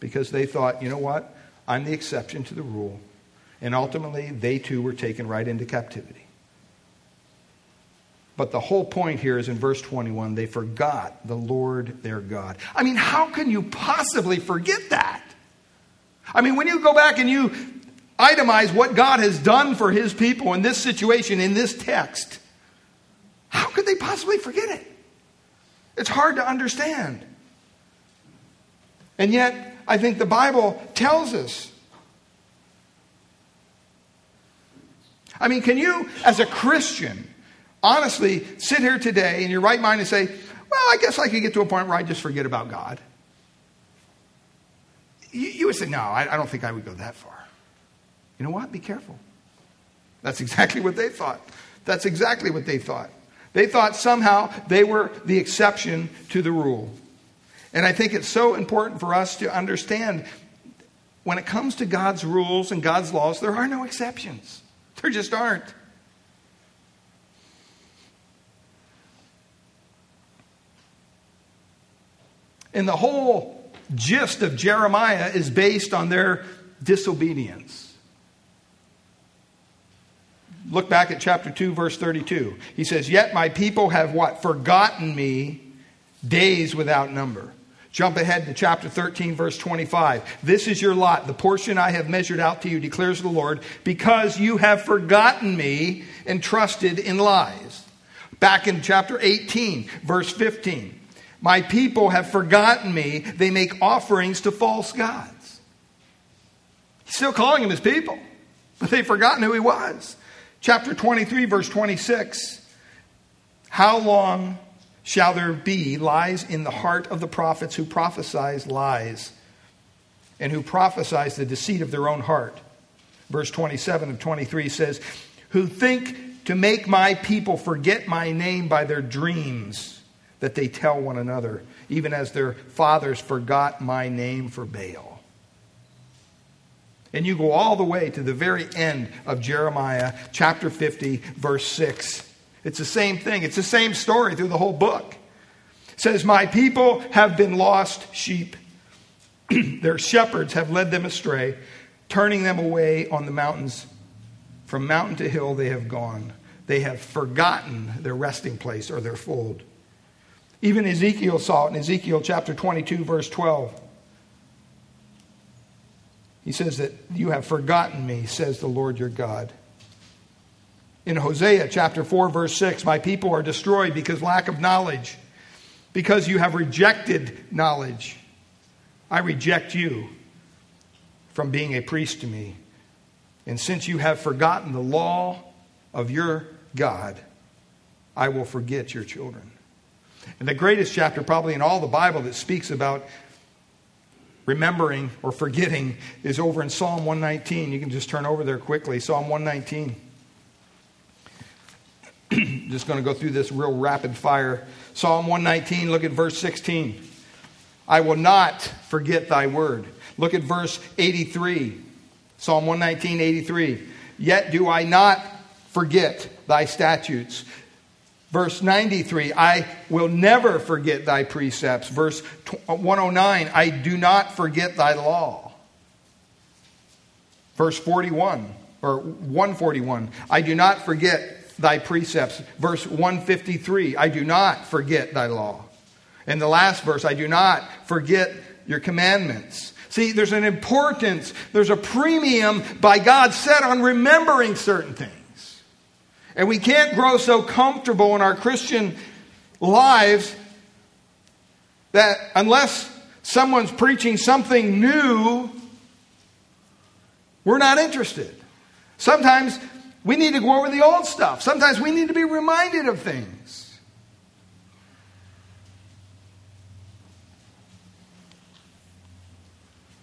because they thought, you know what? I'm the exception to the rule. And ultimately, they too were taken right into captivity. But the whole point here is in verse 21 they forgot the Lord their God. I mean, how can you possibly forget that? I mean, when you go back and you itemize what God has done for his people in this situation, in this text, how could they possibly forget it? It's hard to understand. And yet, I think the Bible tells us I mean, can you, as a Christian, honestly sit here today in your right mind and say, well, I guess I could get to a point where I just forget about God? You, you would say, no, I, I don't think I would go that far. You know what? Be careful. That's exactly what they thought. That's exactly what they thought. They thought somehow they were the exception to the rule. And I think it's so important for us to understand when it comes to God's rules and God's laws, there are no exceptions. There just aren't. And the whole gist of Jeremiah is based on their disobedience. Look back at chapter 2, verse 32. He says, Yet my people have what? Forgotten me days without number. Jump ahead to chapter 13, verse 25. This is your lot, the portion I have measured out to you, declares the Lord, because you have forgotten me and trusted in lies. Back in chapter 18, verse 15. My people have forgotten me. They make offerings to false gods. He's still calling them his people, but they've forgotten who he was. Chapter 23, verse 26. How long shall there be lies in the heart of the prophets who prophesize lies and who prophesize the deceit of their own heart? Verse 27 of 23 says, Who think to make my people forget my name by their dreams that they tell one another, even as their fathers forgot my name for Baal. And you go all the way to the very end of Jeremiah chapter 50, verse 6. It's the same thing, it's the same story through the whole book. It says, My people have been lost sheep. Their shepherds have led them astray, turning them away on the mountains. From mountain to hill they have gone. They have forgotten their resting place or their fold. Even Ezekiel saw it in Ezekiel chapter 22, verse 12. He says that you have forgotten me, says the Lord your God. In Hosea chapter 4, verse 6, my people are destroyed because lack of knowledge, because you have rejected knowledge. I reject you from being a priest to me. And since you have forgotten the law of your God, I will forget your children. And the greatest chapter, probably in all the Bible, that speaks about remembering or forgetting is over in Psalm 119. You can just turn over there quickly. Psalm 119. just going to go through this real rapid fire. Psalm 119, look at verse 16. I will not forget thy word. Look at verse 83. Psalm 119, 83. Yet do I not forget thy statutes. Verse 93, I will never forget thy precepts. Verse 109, I do not forget thy law. Verse 41, or 141, I do not forget thy precepts. Verse 153, I do not forget thy law. And the last verse, I do not forget your commandments. See, there's an importance, there's a premium by God set on remembering certain things. And we can't grow so comfortable in our Christian lives that unless someone's preaching something new, we're not interested. Sometimes we need to go over the old stuff. Sometimes we need to be reminded of things.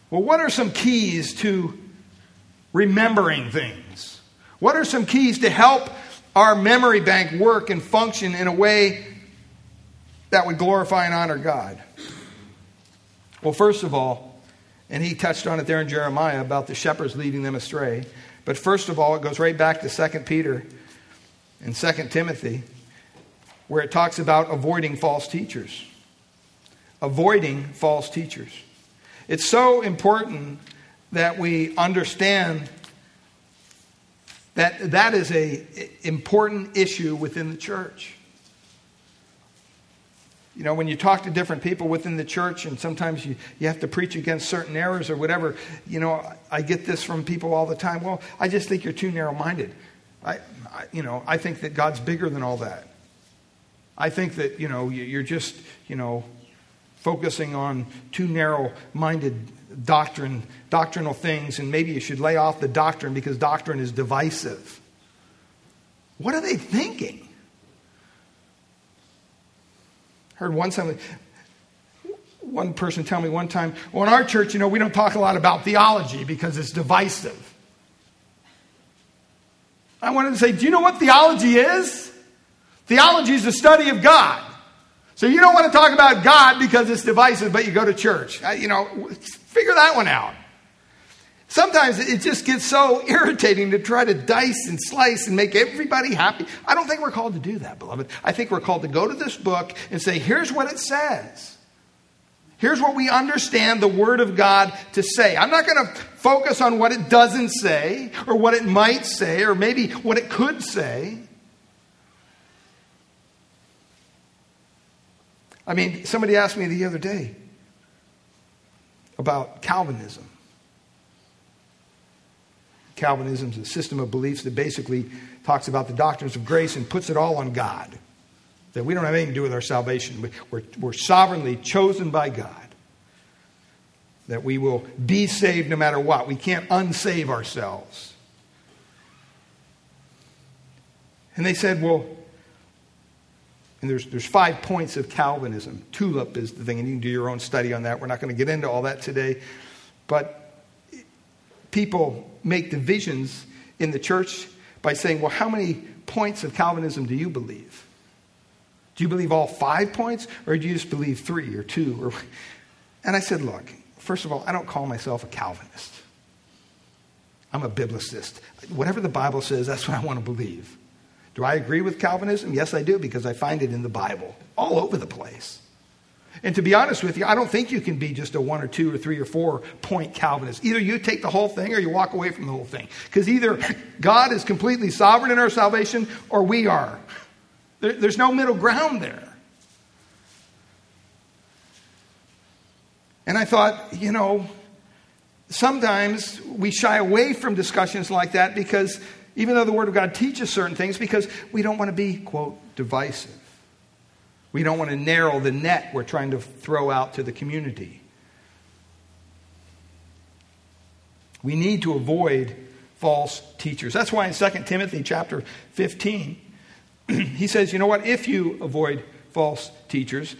Well, what are some keys to remembering things? What are some keys to help our memory bank work and function in a way that would glorify and honor God? Well, first of all, and he touched on it there in Jeremiah about the shepherds leading them astray. But first of all, it goes right back to 2 Peter and 2 Timothy, where it talks about avoiding false teachers. Avoiding false teachers. It's so important that we understand that, that is an important issue within the church. You know, when you talk to different people within the church, and sometimes you, you have to preach against certain errors or whatever, you know, I get this from people all the time. Well, I just think you're too narrow minded. I, I, you know, I think that God's bigger than all that. I think that, you know, you're just, you know, focusing on too narrow minded doctrine, doctrinal things, and maybe you should lay off the doctrine because doctrine is divisive. What are they thinking? Heard one time, one person tell me one time, well, in our church, you know, we don't talk a lot about theology because it's divisive. I wanted to say, do you know what theology is? Theology is the study of God. So you don't want to talk about God because it's divisive, but you go to church. Uh, you know, figure that one out. Sometimes it just gets so irritating to try to dice and slice and make everybody happy. I don't think we're called to do that, beloved. I think we're called to go to this book and say, here's what it says. Here's what we understand the Word of God to say. I'm not going to focus on what it doesn't say, or what it might say, or maybe what it could say. I mean, somebody asked me the other day about Calvinism. Calvinism is a system of beliefs that basically talks about the doctrines of grace and puts it all on God. That we don't have anything to do with our salvation. We're, we're sovereignly chosen by God. That we will be saved no matter what. We can't unsave ourselves. And they said, well, and there's, there's five points of Calvinism. Tulip is the thing, and you can do your own study on that. We're not going to get into all that today. But people make divisions in the church by saying, well, how many points of Calvinism do you believe? Do you believe all five points, or do you just believe three or two? Or... And I said, look, first of all, I don't call myself a Calvinist. I'm a biblicist. Whatever the Bible says, that's what I want to believe. Do I agree with Calvinism? Yes, I do, because I find it in the Bible all over the place. And to be honest with you, I don't think you can be just a one or two or three or four point Calvinist. Either you take the whole thing or you walk away from the whole thing. Because either God is completely sovereign in our salvation or we are. There, there's no middle ground there. And I thought, you know, sometimes we shy away from discussions like that because even though the Word of God teaches certain things, because we don't want to be, quote, divisive. We don't want to narrow the net we're trying to throw out to the community. We need to avoid false teachers. That's why in 2 Timothy chapter 15, he says, you know what? If you avoid false teachers,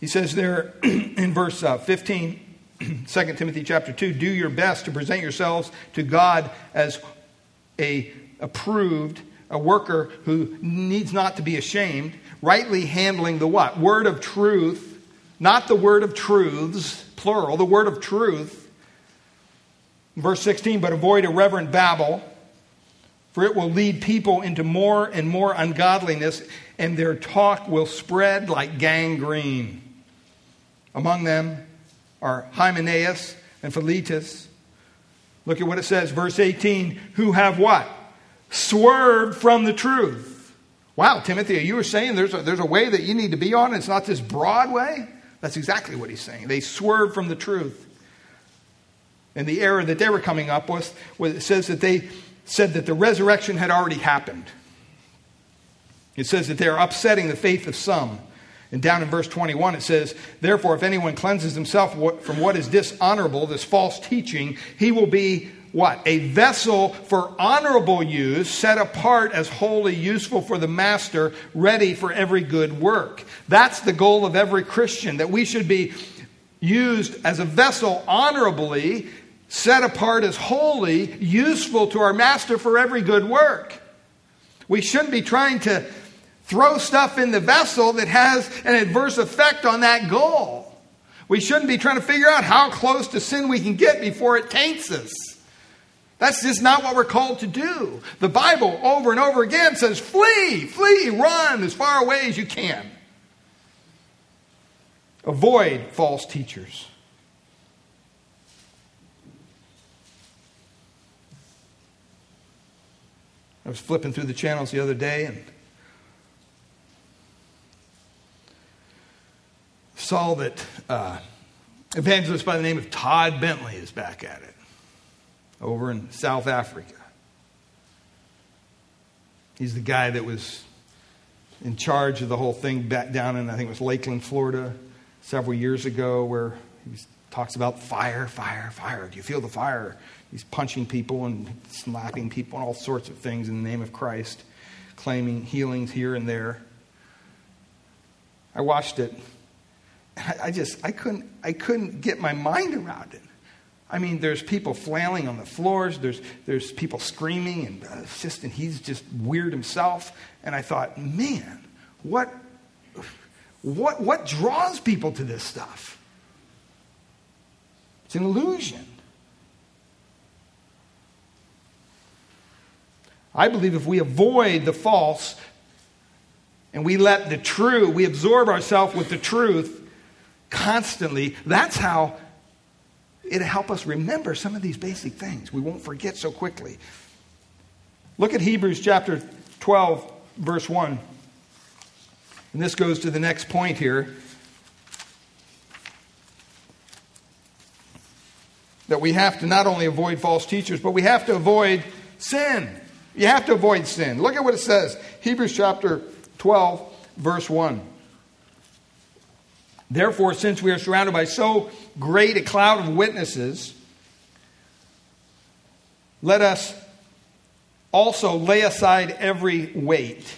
he says there in verse uh, 15, 2 Timothy chapter 2, do your best to present yourselves to God as a approved, a worker who needs not to be ashamed, rightly handling the what? Word of truth, not the word of truths, plural, the word of truth. Verse 16, but avoid irreverent babble, for it will lead people into more and more ungodliness, and their talk will spread like gangrene. Among them are Hymenaeus and Philetus. Look at what it says, verse 18, who have what? Swerved from the truth. Wow, Timothy, you were saying there's a, there's a way that you need to be on, it's not this broad way? That's exactly what he's saying. They swerved from the truth. And the error that they were coming up with was it says that they said that the resurrection had already happened. It says that they are upsetting the faith of some. And down in verse 21, it says, Therefore, if anyone cleanses himself from what is dishonorable, this false teaching, he will be what? A vessel for honorable use, set apart as holy, useful for the master, ready for every good work. That's the goal of every Christian, that we should be used as a vessel honorably, set apart as holy, useful to our master for every good work. We shouldn't be trying to throw stuff in the vessel that has an adverse effect on that goal. We shouldn't be trying to figure out how close to sin we can get before it taints us. That's just not what we're called to do. The Bible over and over again says, flee, flee, run as far away as you can. Avoid false teachers. I was flipping through the channels the other day and saw that uh, evangelist by the name of Todd Bentley is back at it over in South Africa. He's the guy that was in charge of the whole thing back down in, I think it was Lakeland, Florida, several years ago, where he talks about fire, fire, fire. Do you feel the fire? He's punching people and slapping people and all sorts of things in the name of Christ, claiming healings here and there. I watched it. I just I couldn't I couldn't get my mind around it. I mean, there's people flailing on the floors. There's, there's people screaming, and uh, and he's just weird himself. And I thought, man, what, what, what draws people to this stuff? It's an illusion. I believe if we avoid the false and we let the true, we absorb ourselves with the truth, constantly, that's how it'll help us remember some of these basic things. We won't forget so quickly. Look at Hebrews chapter 12, verse 1. And this goes to the next point here. That we have to not only avoid false teachers, but we have to avoid sin. You have to avoid sin. Look at what it says Hebrews chapter 12, verse 1. Therefore, since we are surrounded by so great a cloud of witnesses, let us also lay aside every weight.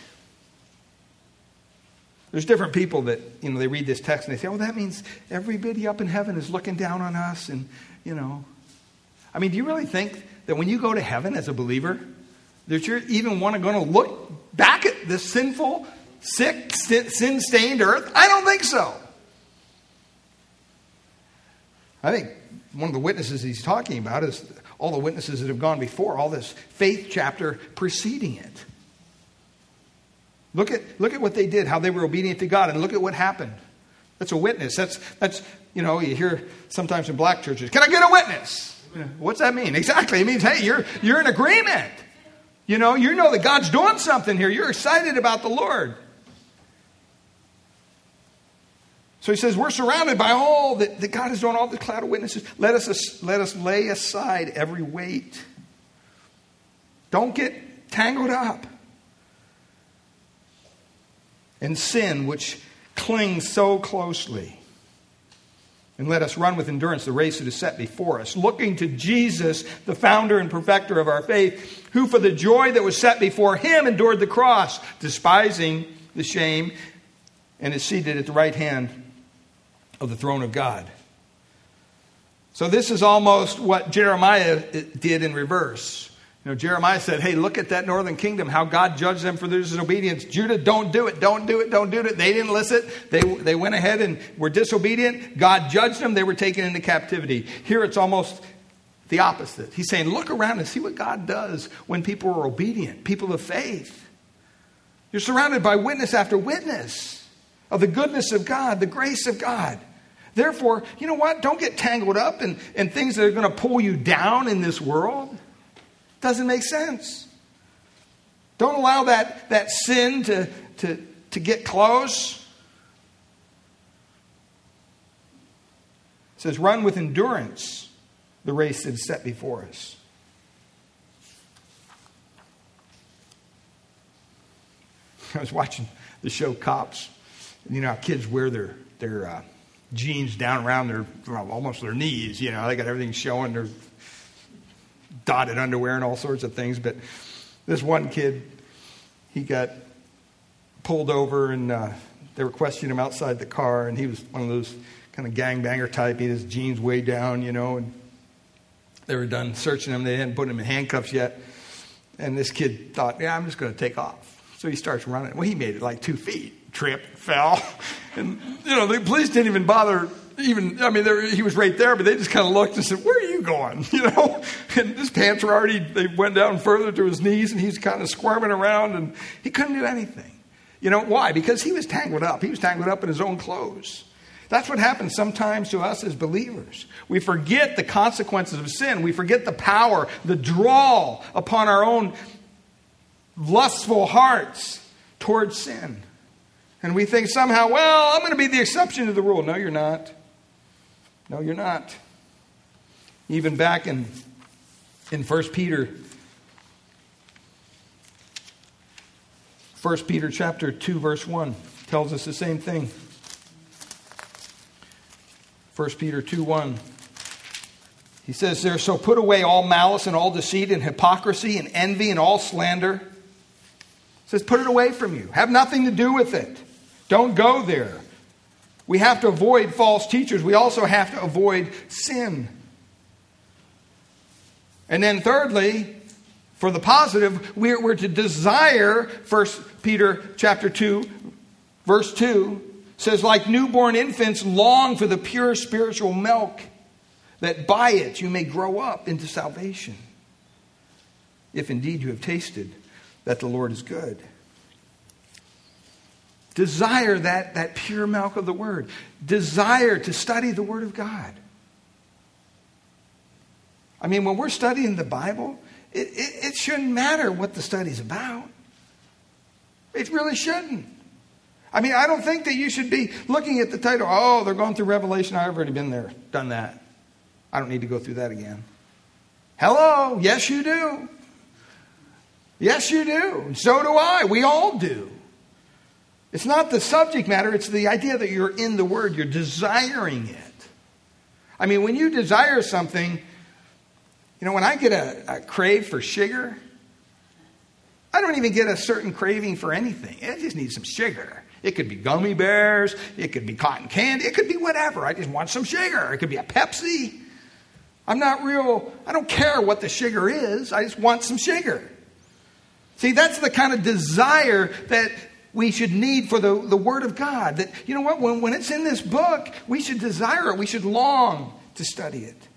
There's different people that, you know, they read this text and they say, oh, that means everybody up in heaven is looking down on us. And, you know, I mean, do you really think that when you go to heaven as a believer, that you're even want to going to look back at this sinful, sick, sin stained earth? I don't think so. I think one of the witnesses he's talking about is all the witnesses that have gone before, all this faith chapter preceding it. Look at, look at what they did, how they were obedient to God, and look at what happened. That's a witness. That's, that's you know, you hear sometimes in black churches, can I get a witness? What's that mean? Exactly. It means, hey, you're, you're in agreement. You know, you know that God's doing something here. You're excited about the Lord. So he says, We're surrounded by all that, that God is doing, all the cloud of witnesses. Let us, let us lay aside every weight. Don't get tangled up in sin which clings so closely. And let us run with endurance the race that is set before us, looking to Jesus, the founder and perfecter of our faith, who for the joy that was set before him endured the cross, despising the shame, and is seated at the right hand of the throne of God. So, this is almost what Jeremiah did in reverse. You know, Jeremiah said, Hey, look at that northern kingdom, how God judged them for their disobedience. Judah, don't do it, don't do it, don't do it. They didn't listen. They, they went ahead and were disobedient. God judged them. They were taken into captivity. Here it's almost the opposite. He's saying, Look around and see what God does when people are obedient, people of faith. You're surrounded by witness after witness of the goodness of God, the grace of God. Therefore, you know what? Don't get tangled up in, in things that are going to pull you down in this world. Doesn't make sense. Don't allow that, that sin to, to, to get close. It says, run with endurance the race that is set before us. I was watching the show Cops. You know kids wear their, their uh, jeans down around their well, almost their knees. You know, they got everything showing their dotted underwear and all sorts of things. But this one kid, he got pulled over and uh, they were questioning him outside the car, and he was one of those kind of gangbanger type. He had his jeans way down, you know, and they were done searching him. They hadn't put him in handcuffs yet. And this kid thought, yeah, I'm just going to take off. So he starts running. Well, he made it like two feet, tripped, fell. And, you know, the police didn't even bother even, I mean, he was right there, but they just kind of looked and said, Where are you going? You know? And his pants were already, they went down further to his knees, and he's kind of squirming around, and he couldn't do anything. You know, why? Because he was tangled up. He was tangled up in his own clothes. That's what happens sometimes to us as believers. We forget the consequences of sin. We forget the power, the draw upon our own lustful hearts towards sin. And we think somehow, well, I'm going to be the exception to the rule. No, you're not. No, you're not. Even back in, in 1 Peter, 1 Peter chapter 2, verse 1 tells us the same thing. 1 Peter 2 1. He says there, so put away all malice and all deceit and hypocrisy and envy and all slander. He says, put it away from you. Have nothing to do with it. Don't go there. We have to avoid false teachers. We also have to avoid sin. And then, thirdly, for the positive, we're, we're to desire, 1 Peter chapter 2, verse 2 says, like newborn infants, long for the pure spiritual milk, that by it you may grow up into salvation, if indeed you have tasted that the Lord is good. Desire that, that pure milk of the Word. Desire to study the Word of God. I mean, when we're studying the Bible, it, it, it shouldn't matter what the study's about. It really shouldn't. I mean, I don't think that you should be looking at the title, oh, they're going through Revelation. I've already been there, done that. I don't need to go through that again. Hello, yes, you do. Yes, you do. So do I. We all do. It's not the subject matter, it's the idea that you're in the Word, you're desiring it. I mean, when you desire something, you know, when I get a, a crave for sugar, I don't even get a certain craving for anything. I just need some sugar. It could be gummy bears, it could be cotton candy, it could be whatever. I just want some sugar. It could be a Pepsi. I'm not real, I don't care what the sugar is, I just want some sugar. See, that's the kind of desire that we should need for the, the Word of God. That, you know what, when, when it's in this book, we should desire it, we should long to study it.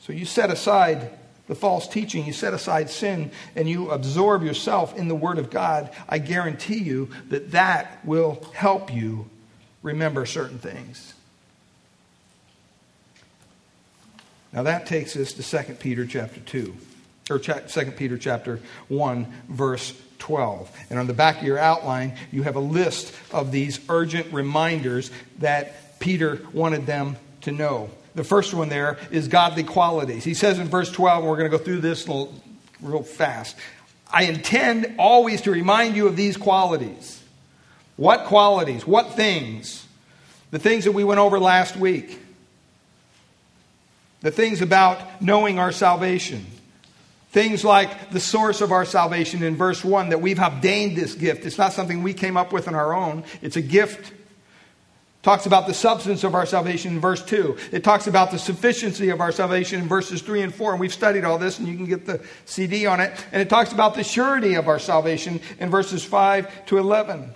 So you set aside the false teaching, you set aside sin, and you absorb yourself in the Word of God. I guarantee you that that will help you remember certain things. Now that takes us to 2 Peter chapter 2 or 2 Peter chapter 1 verse 12. And on the back of your outline, you have a list of these urgent reminders that Peter wanted them to know. The first one there is godly qualities. He says in verse 12, and we're going to go through this real fast. I intend always to remind you of these qualities. What qualities? What things? The things that we went over last week. The things about knowing our salvation Things like the source of our salvation in verse 1 that we've obtained this gift. It's not something we came up with on our own, it's a gift. Talks about the substance of our salvation in verse 2. It talks about the sufficiency of our salvation in verses 3 and 4. And we've studied all this, and you can get the CD on it. And it talks about the surety of our salvation in verses 5 to 11.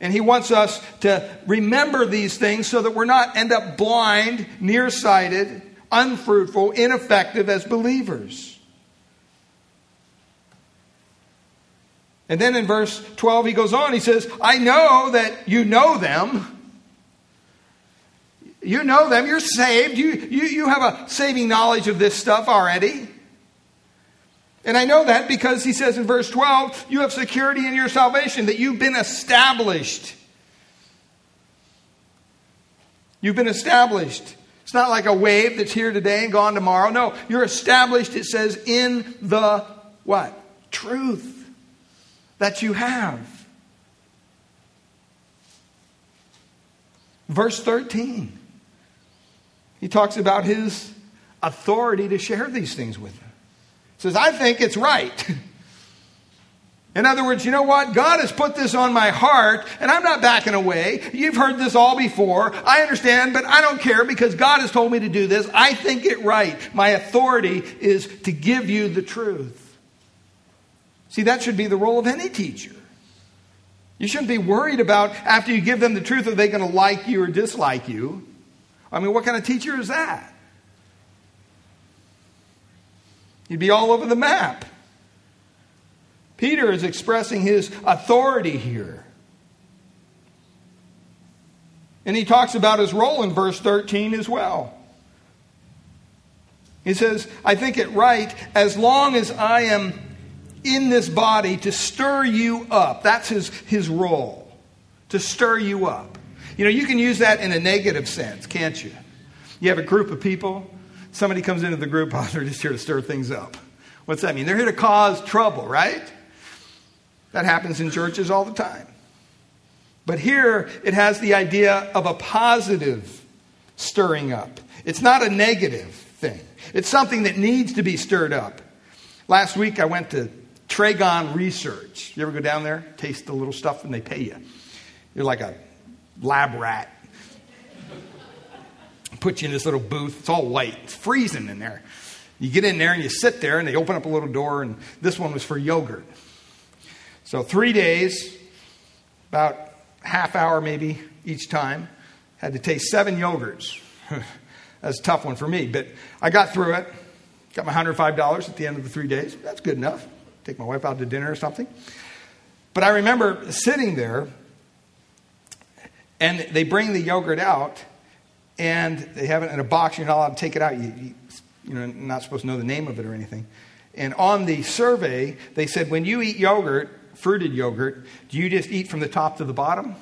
And he wants us to remember these things so that we're not end up blind, nearsighted, unfruitful, ineffective as believers. And then in verse 12, he goes on, he says, I know that you know them. You know them, you're saved, you, you, you have a saving knowledge of this stuff already. And I know that because he says in verse 12, you have security in your salvation, that you've been established. You've been established. It's not like a wave that's here today and gone tomorrow. No, you're established, it says, in the what? Truth that you have. Verse 13. He talks about his authority to share these things with them. He says, I think it's right. In other words, you know what? God has put this on my heart, and I'm not backing away. You've heard this all before. I understand, but I don't care because God has told me to do this. I think it right. My authority is to give you the truth. See, that should be the role of any teacher. You shouldn't be worried about after you give them the truth, are they going to like you or dislike you? I mean, what kind of teacher is that? You'd be all over the map. Peter is expressing his authority here. And he talks about his role in verse 13 as well. He says, I think it right as long as I am in this body to stir you up. That's his, his role, to stir you up. You know, you can use that in a negative sense, can't you? You have a group of people, somebody comes into the group, oh, they're just here to stir things up. What's that mean? They're here to cause trouble, right? That happens in churches all the time. But here it has the idea of a positive stirring up. It's not a negative thing, it's something that needs to be stirred up. Last week I went to Tragon Research. You ever go down there, taste the little stuff, and they pay you? You're like a lab rat. Put you in this little booth. It's all white. It's freezing in there. You get in there and you sit there, and they open up a little door, and this one was for yogurt. So, three days, about half hour maybe each time. Had to taste seven yogurts. That's a tough one for me, but I got through it. Got my $105 at the end of the three days. That's good enough. Take my wife out to dinner or something. But I remember sitting there, and they bring the yogurt out, and they have it in a box. You're not allowed to take it out. You, you, you know, not supposed to know the name of it or anything. And on the survey, they said when you eat yogurt, fruited yogurt, do you just eat from the top to the bottom?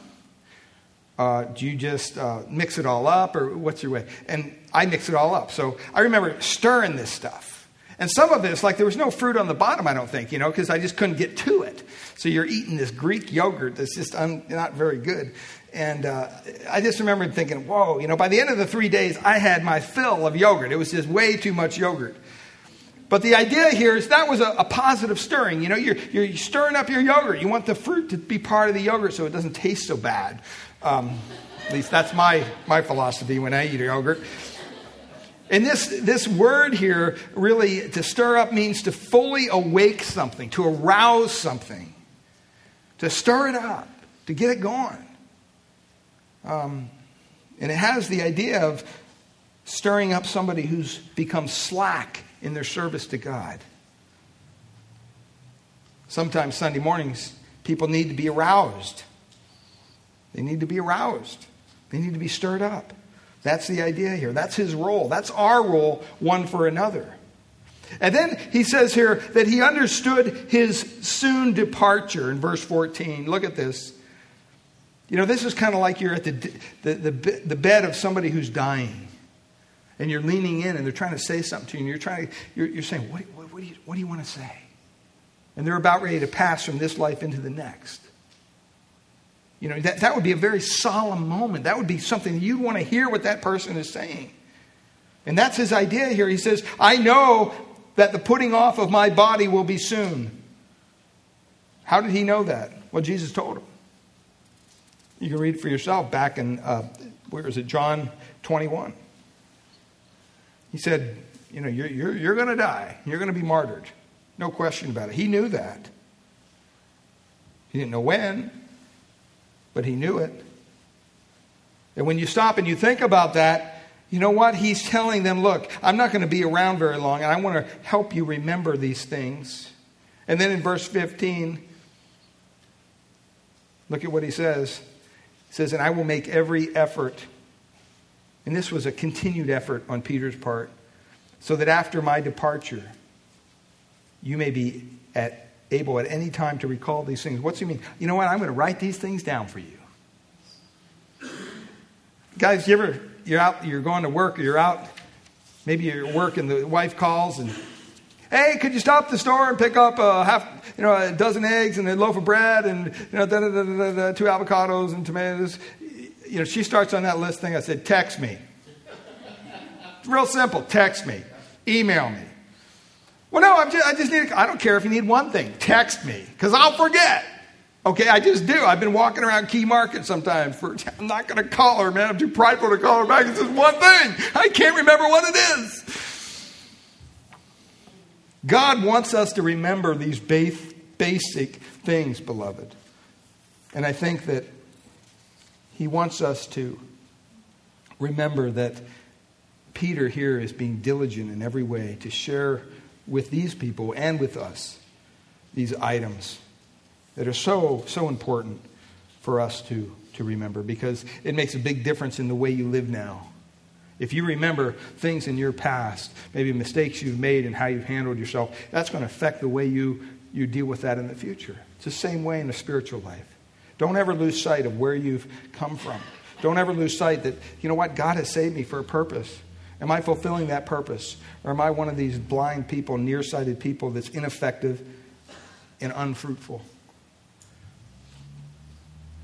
Uh, do you just uh, mix it all up, or what's your way? And I mix it all up. So I remember stirring this stuff. And some of it is like there was no fruit on the bottom, I don't think, you know, because I just couldn't get to it. So you're eating this Greek yogurt that's just un- not very good. And uh, I just remember thinking, whoa, you know, by the end of the three days, I had my fill of yogurt. It was just way too much yogurt. But the idea here is that was a, a, positive stirring. You know, you're, you're stirring up your yogurt. You want the fruit to be part of the yogurt so it doesn't taste so bad. Um, at least that's my, my philosophy when I eat yogurt. And this, this word here, really, to stir up means to fully awake something, to arouse something, to stir it up, to get it going. Um, and it has the idea of stirring up somebody who's become slack in their service to God. Sometimes Sunday mornings, people need to be aroused. They need to be aroused, they need to be stirred up. That's the idea here. That's his role. That's our role, one for another. And then he says here that he understood his soon departure in verse 14. Look at this. You know, this is kind of like you're at the, the, the, the bed of somebody who's dying and you're leaning in and they're trying to say something to you and you're trying to, you're, you're saying, what, what, what, do you, what do you want to say? And they're about ready to pass from this life into the next. You know, that, that would be a very solemn moment. That would be something you'd want to hear what that person is saying. And that's his idea here. He says, I know that the putting off of my body will be soon. How did he know that? Well, Jesus told him. You can read it for yourself back in, uh, where is it, John 21. He said, You know, you're, you're, you're going to die. You're going to be martyred. No question about it. He knew that. He didn't know when, but he knew it. And when you stop and you think about that, you know what? He's telling them, look, I'm not going to be around very long, and I want to help you remember these things. And then in verse 15, look at what he says. He says, And I will make every effort and this was a continued effort on Peter's part, so that after my departure, you may be at, able at any time to recall these things. What's he mean? You know what? I'm going to write these things down for you. Guys, you ever you're out, you're going to work, or you're out, maybe you're working, the wife calls and Hey, could you stop the store and pick up a half, you know, a dozen eggs and a loaf of bread and you know, two avocados and tomatoes? You know, she starts on that list thing. I said, text me. Real simple. Text me. Email me. Well, no, just, i just, need, I don't care if you need one thing. Text me, because I'll forget. Okay, I just do. I've been walking around Key Market sometimes. For, I'm not going to call her, man. I'm too prideful to call her back. It's just one thing. I can't remember what it is. God wants us to remember these basic things, beloved. And I think that he wants us to remember that Peter here is being diligent in every way to share with these people and with us these items that are so, so important for us to, to remember because it makes a big difference in the way you live now. If you remember things in your past, maybe mistakes you've made and how you've handled yourself, that's going to affect the way you, you deal with that in the future. It's the same way in the spiritual life. Don't ever lose sight of where you've come from. Don't ever lose sight that, you know what, God has saved me for a purpose. Am I fulfilling that purpose? Or am I one of these blind people, nearsighted people that's ineffective and unfruitful?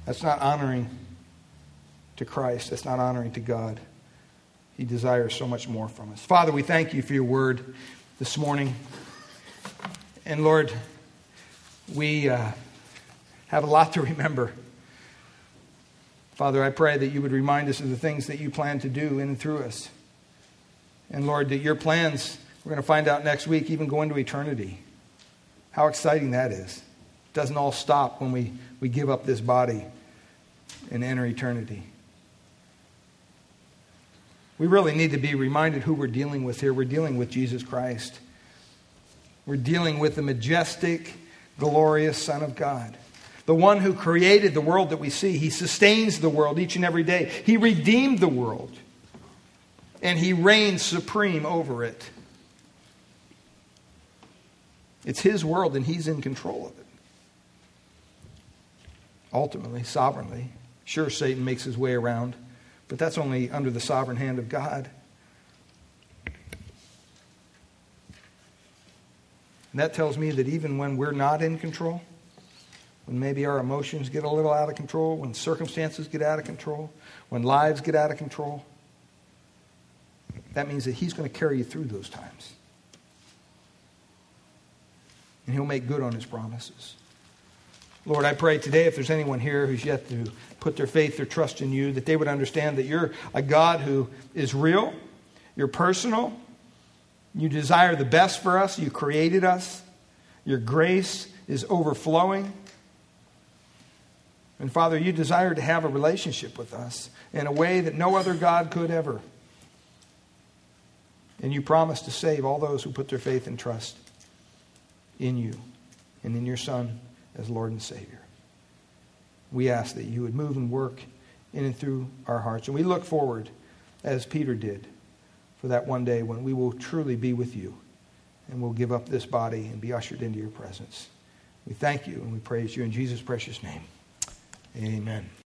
That's not honoring to Christ. That's not honoring to God. He desires so much more from us. Father, we thank you for your word this morning. And Lord, we. Uh, have a lot to remember. Father, I pray that you would remind us of the things that you plan to do in and through us. And Lord, that your plans, we're going to find out next week, even go into eternity. How exciting that is. It doesn't all stop when we, we give up this body and enter eternity. We really need to be reminded who we're dealing with here. We're dealing with Jesus Christ. We're dealing with the majestic, glorious Son of God. The one who created the world that we see. He sustains the world each and every day. He redeemed the world, and He reigns supreme over it. It's His world, and He's in control of it. Ultimately, sovereignly. Sure, Satan makes his way around, but that's only under the sovereign hand of God. And that tells me that even when we're not in control, when maybe our emotions get a little out of control, when circumstances get out of control, when lives get out of control, that means that He's going to carry you through those times. And He'll make good on His promises. Lord, I pray today if there's anyone here who's yet to put their faith, their trust in you, that they would understand that you're a God who is real, you're personal, you desire the best for us, you created us, your grace is overflowing. And Father, you desire to have a relationship with us in a way that no other God could ever. And you promise to save all those who put their faith and trust in you and in your Son as Lord and Savior. We ask that you would move and work in and through our hearts. And we look forward, as Peter did, for that one day when we will truly be with you and we'll give up this body and be ushered into your presence. We thank you and we praise you in Jesus' precious name. Amen.